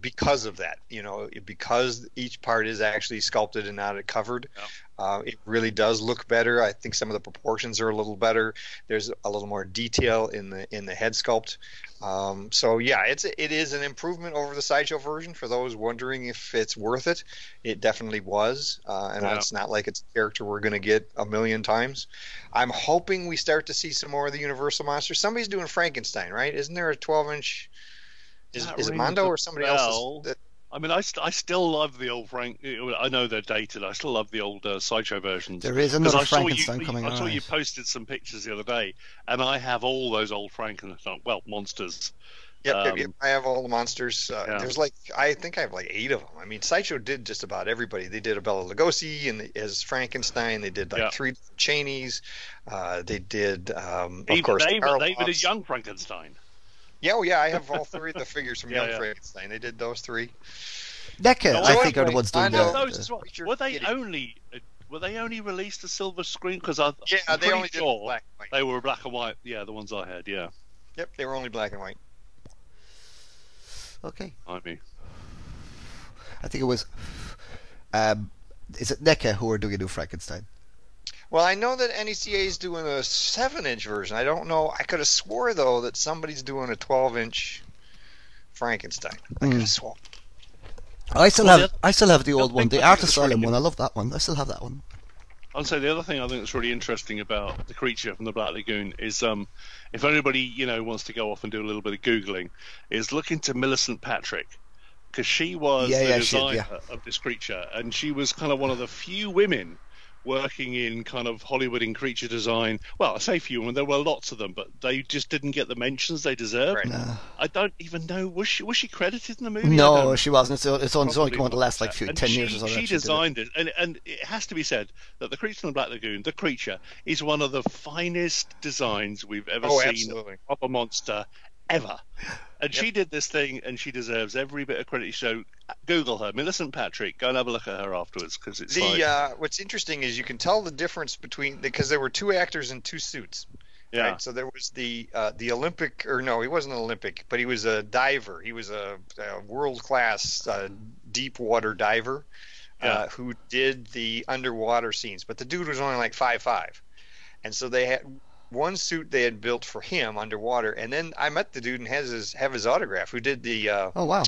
because of that, you know, because each part is actually sculpted and not covered. Yeah. Uh, it really does look better. I think some of the proportions are a little better. There's a little more detail in the in the head sculpt. Um, so yeah, it's it is an improvement over the sideshow version. For those wondering if it's worth it, it definitely was. Uh, and Yeah. it's not like it's a character we're going to get a million times. I'm hoping we start to see some more of the Universal monsters. Somebody's doing Frankenstein, right? Isn't there a 12 inch? Is, is it Mondo or somebody else? That, I mean, I, st- I still love the old Frank. I know they're dated. I still love the old uh, sideshow versions. There is another I saw Frankenstein you, coming I saw out. you posted some pictures the other day, and I have all those old Frankenstein, well, monsters. Yep, yep, Um, yep. I have all the monsters. Uh, yeah. There's like I think I have like eight of them. I mean, Sideshow did just about everybody. They did a Bela Lugosi and they, as Frankenstein. They did like Yeah. three different Chaneys. Uh, they did, um, of Even, course, they, Karl they even did Potts. young Frankenstein. Yeah, oh yeah, I have all three of the figures from Yeah, Young yeah. Frankenstein. They did those three. NECA, No, I I think, are the ones doing know the. those as well. Were they Kitty. only uh, were they only released a silver screen? Because I Yeah, I'm they pretty only did sure black and white. they were black and white. Yeah, the ones I had. Yeah, Yep, they were only black and white. Okay. I mean, I think it was. Um, is it NECA who are doing a new Frankenstein? Well, I know that NECA is doing a seven-inch version. I don't know. I could have swore though that somebody's doing a twelve-inch Frankenstein. I could Hmm. have sworn. I still Well, have. the- I still have the the old one, the I Art think that's really Asylum one. I love that one. I still have that one. I'd say the other thing I think that's really interesting about the creature from the Black Lagoon is um, if anybody you know wants to go off and do a little bit of googling, is look into Millicent Patrick because she was Yeah, the yeah, she- designer yeah. of this creature, and she was kind of one of the few women working in kind of Hollywood in creature design. Well, I say few, and there were lots of them, but they just didn't get the mentions they deserved. Right. Nah. I don't even know was she was she credited in the movie? No, she wasn't. It's, it's on. It's only come on the last like few And ten she, years or so. that She did it. designed it. and and it has to be said that the creature in the Black Lagoon, the creature, is one of the finest designs we've ever Oh, seen absolutely. of a monster ever. And she did this thing, and she deserves every bit of credit. So Google her, Millicent Patrick. Go and have a look at her afterwards because it's The like, uh, what's interesting is you can tell the difference between because there were two actors in two suits. yeah, Right? So there was the uh, the Olympic or no, he wasn't an Olympic, but he was a diver. He was a, a world class uh, deep water diver uh, Yeah. who did the underwater scenes. But the dude was only like five five, and so they had one suit they had built for him underwater. And then I met the dude and has his have his autograph. Who did the uh, Oh wow.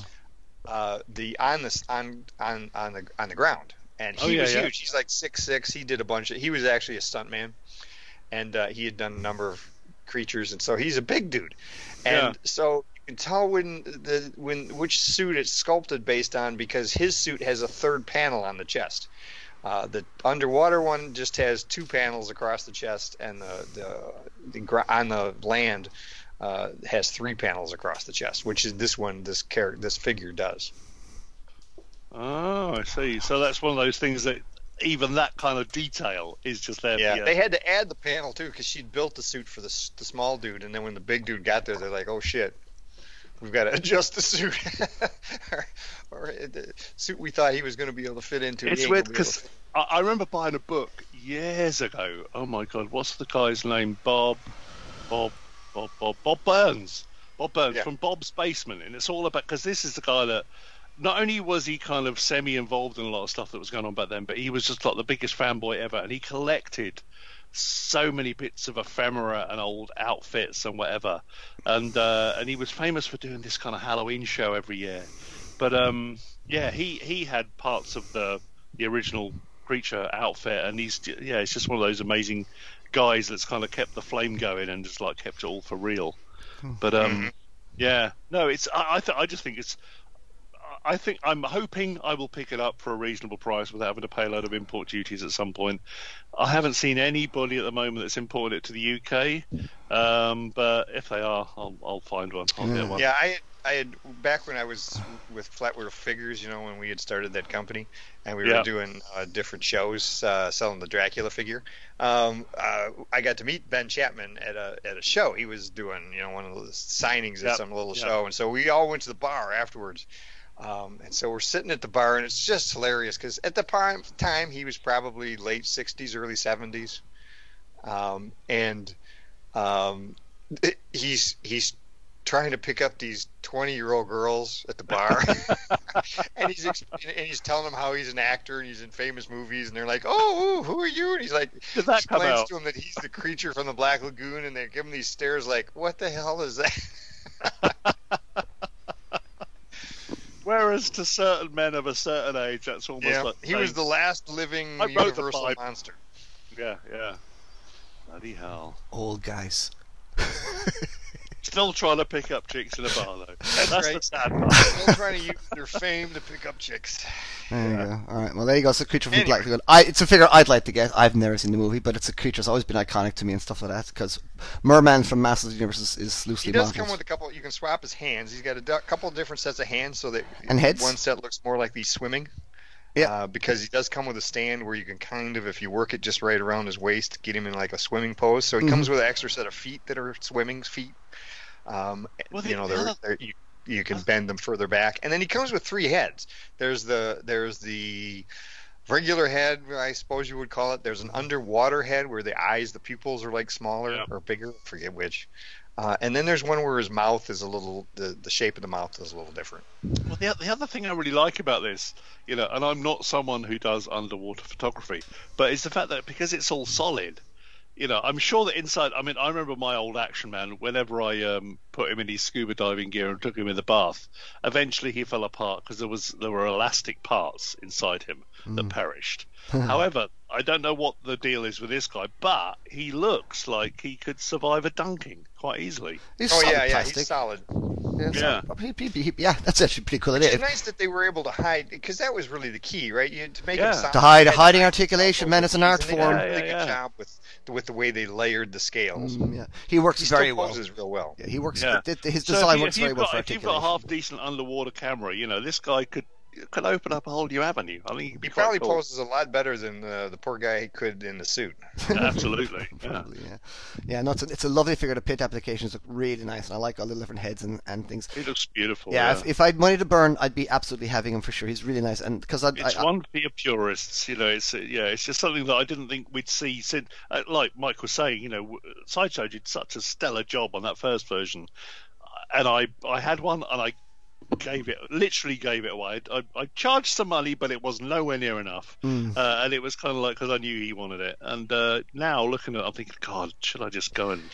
uh, the on the on on on the on the ground, and he Oh, yeah, was yeah. huge. He's like six six. He did a bunch of. He was actually a stuntman, and uh, he had done a number of creatures, and so he's a big dude. And Yeah. so you can tell when the when which suit it's sculpted based on because his suit has a third panel on the chest. Uh, the underwater one just has two panels across the chest, and the the, the on the land uh, has three panels across the chest, which is this one this character this figure does. oh, I see. So that's one of those things that even that kind of detail is just there. Yeah, they had to add the panel too because she'd built the suit for the the small dude, and then when the big dude got there, they're like, "Oh shit, we've got to adjust the suit." or, or uh, the suit we thought he was going to be able to fit into. It's weird because I, I remember buying a book years ago. Oh my god, what's the guy's name? Bob, Bob, Bob, Bob, Bob Burns. Bob Burns Yeah. from Bob's Basement, and it's all about because this is the guy that not only was he kind of semi-involved in a lot of stuff that was going on back then, but he was just like the biggest fanboy ever, and he collected so many bits of ephemera and old outfits and whatever, and uh, and he was famous for doing this kind of Halloween show every year. But um, yeah, he he had parts of the the original creature outfit, and he's yeah, it's just one of those amazing guys that's kind of kept the flame going and just like kept it all for real. But um, yeah, no, it's I I, th- I just think it's. I think I'm hoping I will pick it up for a reasonable price without having to pay a load of import duties at some point. I haven't seen anybody at the moment that's imported it to the UK, um, but if they are, I'll, I'll find one. I'll get one. Yeah, I I had back when I was with Flatware Figures, you know, when we had started that company, and we Yeah. were doing uh, different shows uh, selling the Dracula figure. Um, uh, I got to meet Ben Chapman at a at a show. He was doing you know one of the signings at Yep, some little yep. show, and so we all went to the bar afterwards. Um, and so we're sitting at the bar, and it's just hilarious because at the prime time he was probably late '60s, early '70s, um, and um, it- he's he's trying to pick up these 20 year old girls at the bar. And he's and he's telling them how he's an actor and he's in famous movies and they're like oh who are you? And he's like Did that come explains out? to him that he's the creature from the black lagoon and they give him these stares like what the hell is that Whereas to certain men of a certain age, that's almost yeah like he was the last living I wrote the monster yeah, yeah. Bloody hell! Old guys. Still trying to pick up chicks in a bar though. That's, right. the sad part. still trying to use their fame to pick up chicks There you Yeah. go. All right. Well, there you go. It's a creature from Anyway. Black Lagoon. I, it's a figure I'd like to get. I've never seen the movie, but it's a creature that's always been iconic to me and stuff like that. Because Merman from Masters of the Universe is, is he loosely does modeled. come with a couple you can swap his hands he's got a du- couple different sets of hands so that And heads? one set looks more like he's swimming Yeah. Uh, because he does come with a stand where you can kind of, if you work it just right around his waist, get him in like a swimming pose. So he comes Mm-hmm. with an extra set of feet that are swimming feet. Um, Well, you know, the they're, they're, you, you can bend them further back, and then he comes with three heads. There's the there's the regular head, I suppose you would call it. There's an underwater head where the eyes, the pupils are like smaller Yeah. or bigger, forget which. Uh, and then there's one where his mouth is a little, the, the shape of the mouth is a little different. Well, the, the other thing I really like about this, you know, and I'm not someone who does underwater photography, but it's the fact that because it's all solid, you know, I'm sure that inside. I mean, I remember my old action man. Whenever I um, put him in his scuba diving gear and took him in the bath, eventually he fell apart because there was there were elastic parts inside him that perished. However, I don't know what the deal is with this guy, but he looks like he could survive a dunking quite easily. He's Oh solid yeah, yeah, plastic. he's solid. Yeah, Yeah. solid. He- he- he- yeah, that's actually pretty cool. It's It, nice that they were able to hide because that was really the key, right? You, to make Yeah. it solid, To hide- you had hiding articulation, the man, it's an art and they did form. a really Yeah, good job with with the way they layered the scales. Mm, yeah. He works He very still well. poses real well. Yeah, he works. Yeah. th- th- His So if design works if you've very well for If you've got a half decent underwater camera, you know this guy could could open up a whole new avenue. I think he'd be He probably cool. poses a lot better than uh, the poor guy he could in the suit. Absolutely. Yeah. Probably, yeah. Yeah, no, it's a, it's a lovely figure. The pit applications look really nice, and I like all the different heads and, and things. He looks beautiful. Yeah, Yeah, If, if I had money to burn, I'd be absolutely having him for sure. He's really nice, and because I, it's I, one for your purists. You know, it's uh, yeah, it's just something that I didn't think we'd see since. Uh, like Mike was saying, you know, w- Sideshow did such a stellar job on that first version, and I I had one and I gave it literally gave it away. I, I charged some money, but it was nowhere near enough, Mm. uh, and it was kind of like because I knew he wanted it. And uh, now looking at, it, I'm thinking, God, should I just go and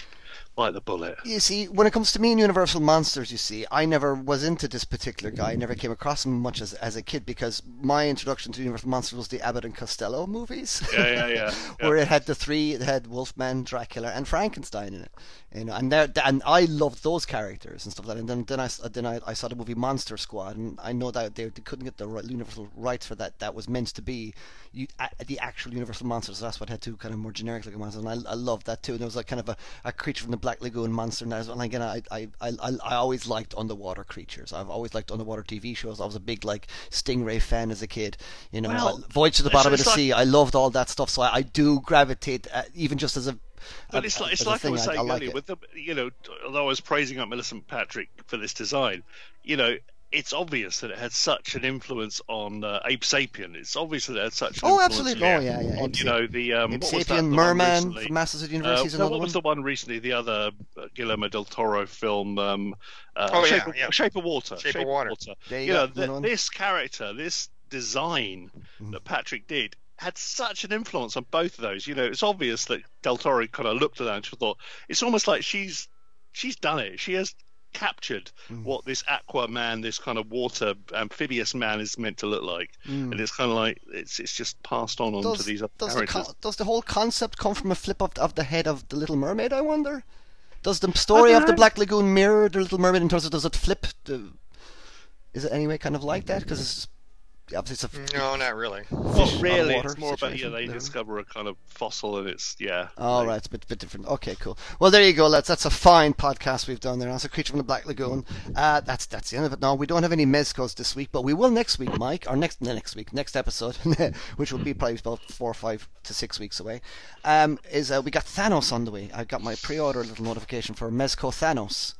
the bullet? You see, when it comes to me and Universal Monsters, you see, I never was into this particular guy. I never came across him much as, as a kid because my introduction to Universal Monsters was the Abbott and Costello movies. Yeah, yeah, yeah. yeah. where it had the three, it had Wolfman, Dracula, and Frankenstein in it. You know, and there, and I loved those characters and stuff like that. And then, then I then I, I saw the movie Monster Squad, and I know that they, they couldn't get the right, Universal rights for that. That was meant to be you, a, the actual Universal monsters. So that's what had two kind of more generic looking monsters, and I, I loved that too. And there was like kind of a, a creature from the Black Lagoon monster, well. and again, I, I, I, I I always liked underwater creatures. I've always liked underwater TV shows. I was a big like Stingray fan as a kid. You know, Well, Voyage to the Bottom of the like- Sea. I loved all that stuff, so I, I do gravitate, uh, even just as a. But a- it's like, it's like I thing, was saying like earlier, it. with the you know, although I was praising up Millicent Patrick for this design, you know, it's obvious that it had such an influence on uh, Abe Sapien. It's obvious that it had such. An Oh, influence absolutely. on- Oh, yeah, yeah. On, Abe you know the um, Abe what was that, Sapien, the Merman recently? from Masters of the Universe. Uh, is no, another what one. was the one recently? The other uh, Guillermo del Toro film, um, uh, Oh, Shape, yeah, of, yeah. Shape of Water. Shape of Water. There you You go, know, another th- this character, this design Mm. that Patrick did had such an influence on both of those. You know, it's obvious that Del Toro kind of looked at that and she thought it's almost like she's she's done it. She has captured Mm. what this aqua man, this kind of water amphibious man, is meant to look like, Mm. and it's kind of like it's it's just passed on onto does, these other does the, characters. con- does the whole concept come from a flip of, of the head of the Little Mermaid? I wonder. Does the story I of the. Black Lagoon mirror the Little Mermaid in terms of does it flip? The, is it anyway kind of like that? Because it's obviously it's a No, not really. Not fish out really. water It's more about yeah, they yeah. discover a kind of fossil and it's yeah. All they- right, it's a bit, bit different. Okay, cool. Well, there you go. That's that's a fine podcast we've done there. That's a creature from the Black Lagoon. Uh, that's that's the end of it. No, we don't have any mezcos this week, but we will next week, Mike. Or next no, next week, next episode, which will be probably about four or five to six weeks away. Um, is uh, we got Thanos on the way. I got my pre-order little notification for Mezco Thanos.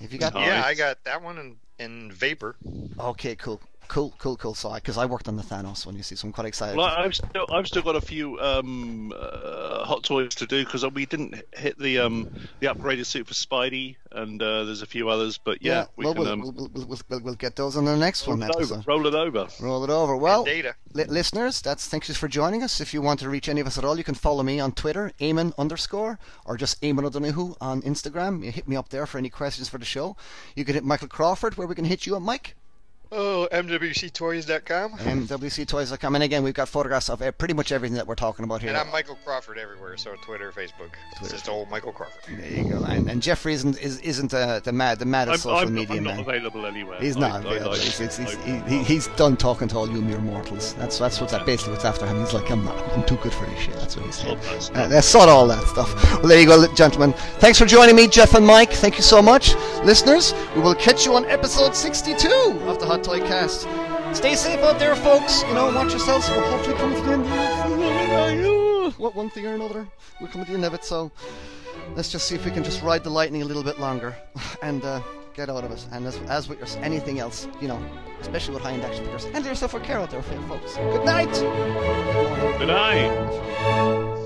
Have you got? Yeah, I got that one in, in Vapor. Okay, cool, cool, cool, cool. So, because I worked on the Thanos one, you see, so I'm quite excited. Well, I've still I've still got a few um, uh, hot toys to do because we didn't hit the um, the upgraded suit for Spidey, and uh, there's a few others. But yeah, we well, can we'll, um, we'll, we'll, we'll, we'll, we'll get those on the next roll, one it over, roll it over. Roll it over. Well, li- listeners, that's thank you for joining us. If you want to reach any of us at all, you can follow me on Twitter, Eamon underscore, or just Eamon O'Donoghue on Instagram. You hit me up there for any questions for the show. You can hit Michael Crawford, where we can hit you up, Mike. Oh, MWCToys.com. MWCtoys.com. And again, we've got photographs of pretty much everything that we're talking about here. And I'm Michael Crawford everywhere, so Twitter, Facebook. It's just old Michael Crawford. there you go. And, and Jeffrey isn't is, isn't uh, the mad the maddest I'm, social I'm, media I'm man. not available anywhere. He's not I- available. I- he's, he's, he's, he, he's done talking to all you mere mortals. That's that's what's that basically what's after him. He's like, I'm not. I'm too good for this shit. That's what he's saying. Sod that stuff. Uh, that's sort all that stuff. Well, there you go, gentlemen. Thanks for joining me, Jeff and Mike. Thank you so much, listeners. We will catch you on episode 62 of the Hot Stay safe out there, folks. You know, watch yourselves. We'll hopefully come to the end. of this. What one thing or another? We're coming to the end of it. So let's just see if we can just ride the lightning a little bit longer and uh, get out of it. And as, as with your, anything else, you know, especially with high-end action figures, handle yourself with care out there, folks. Good night. Good night.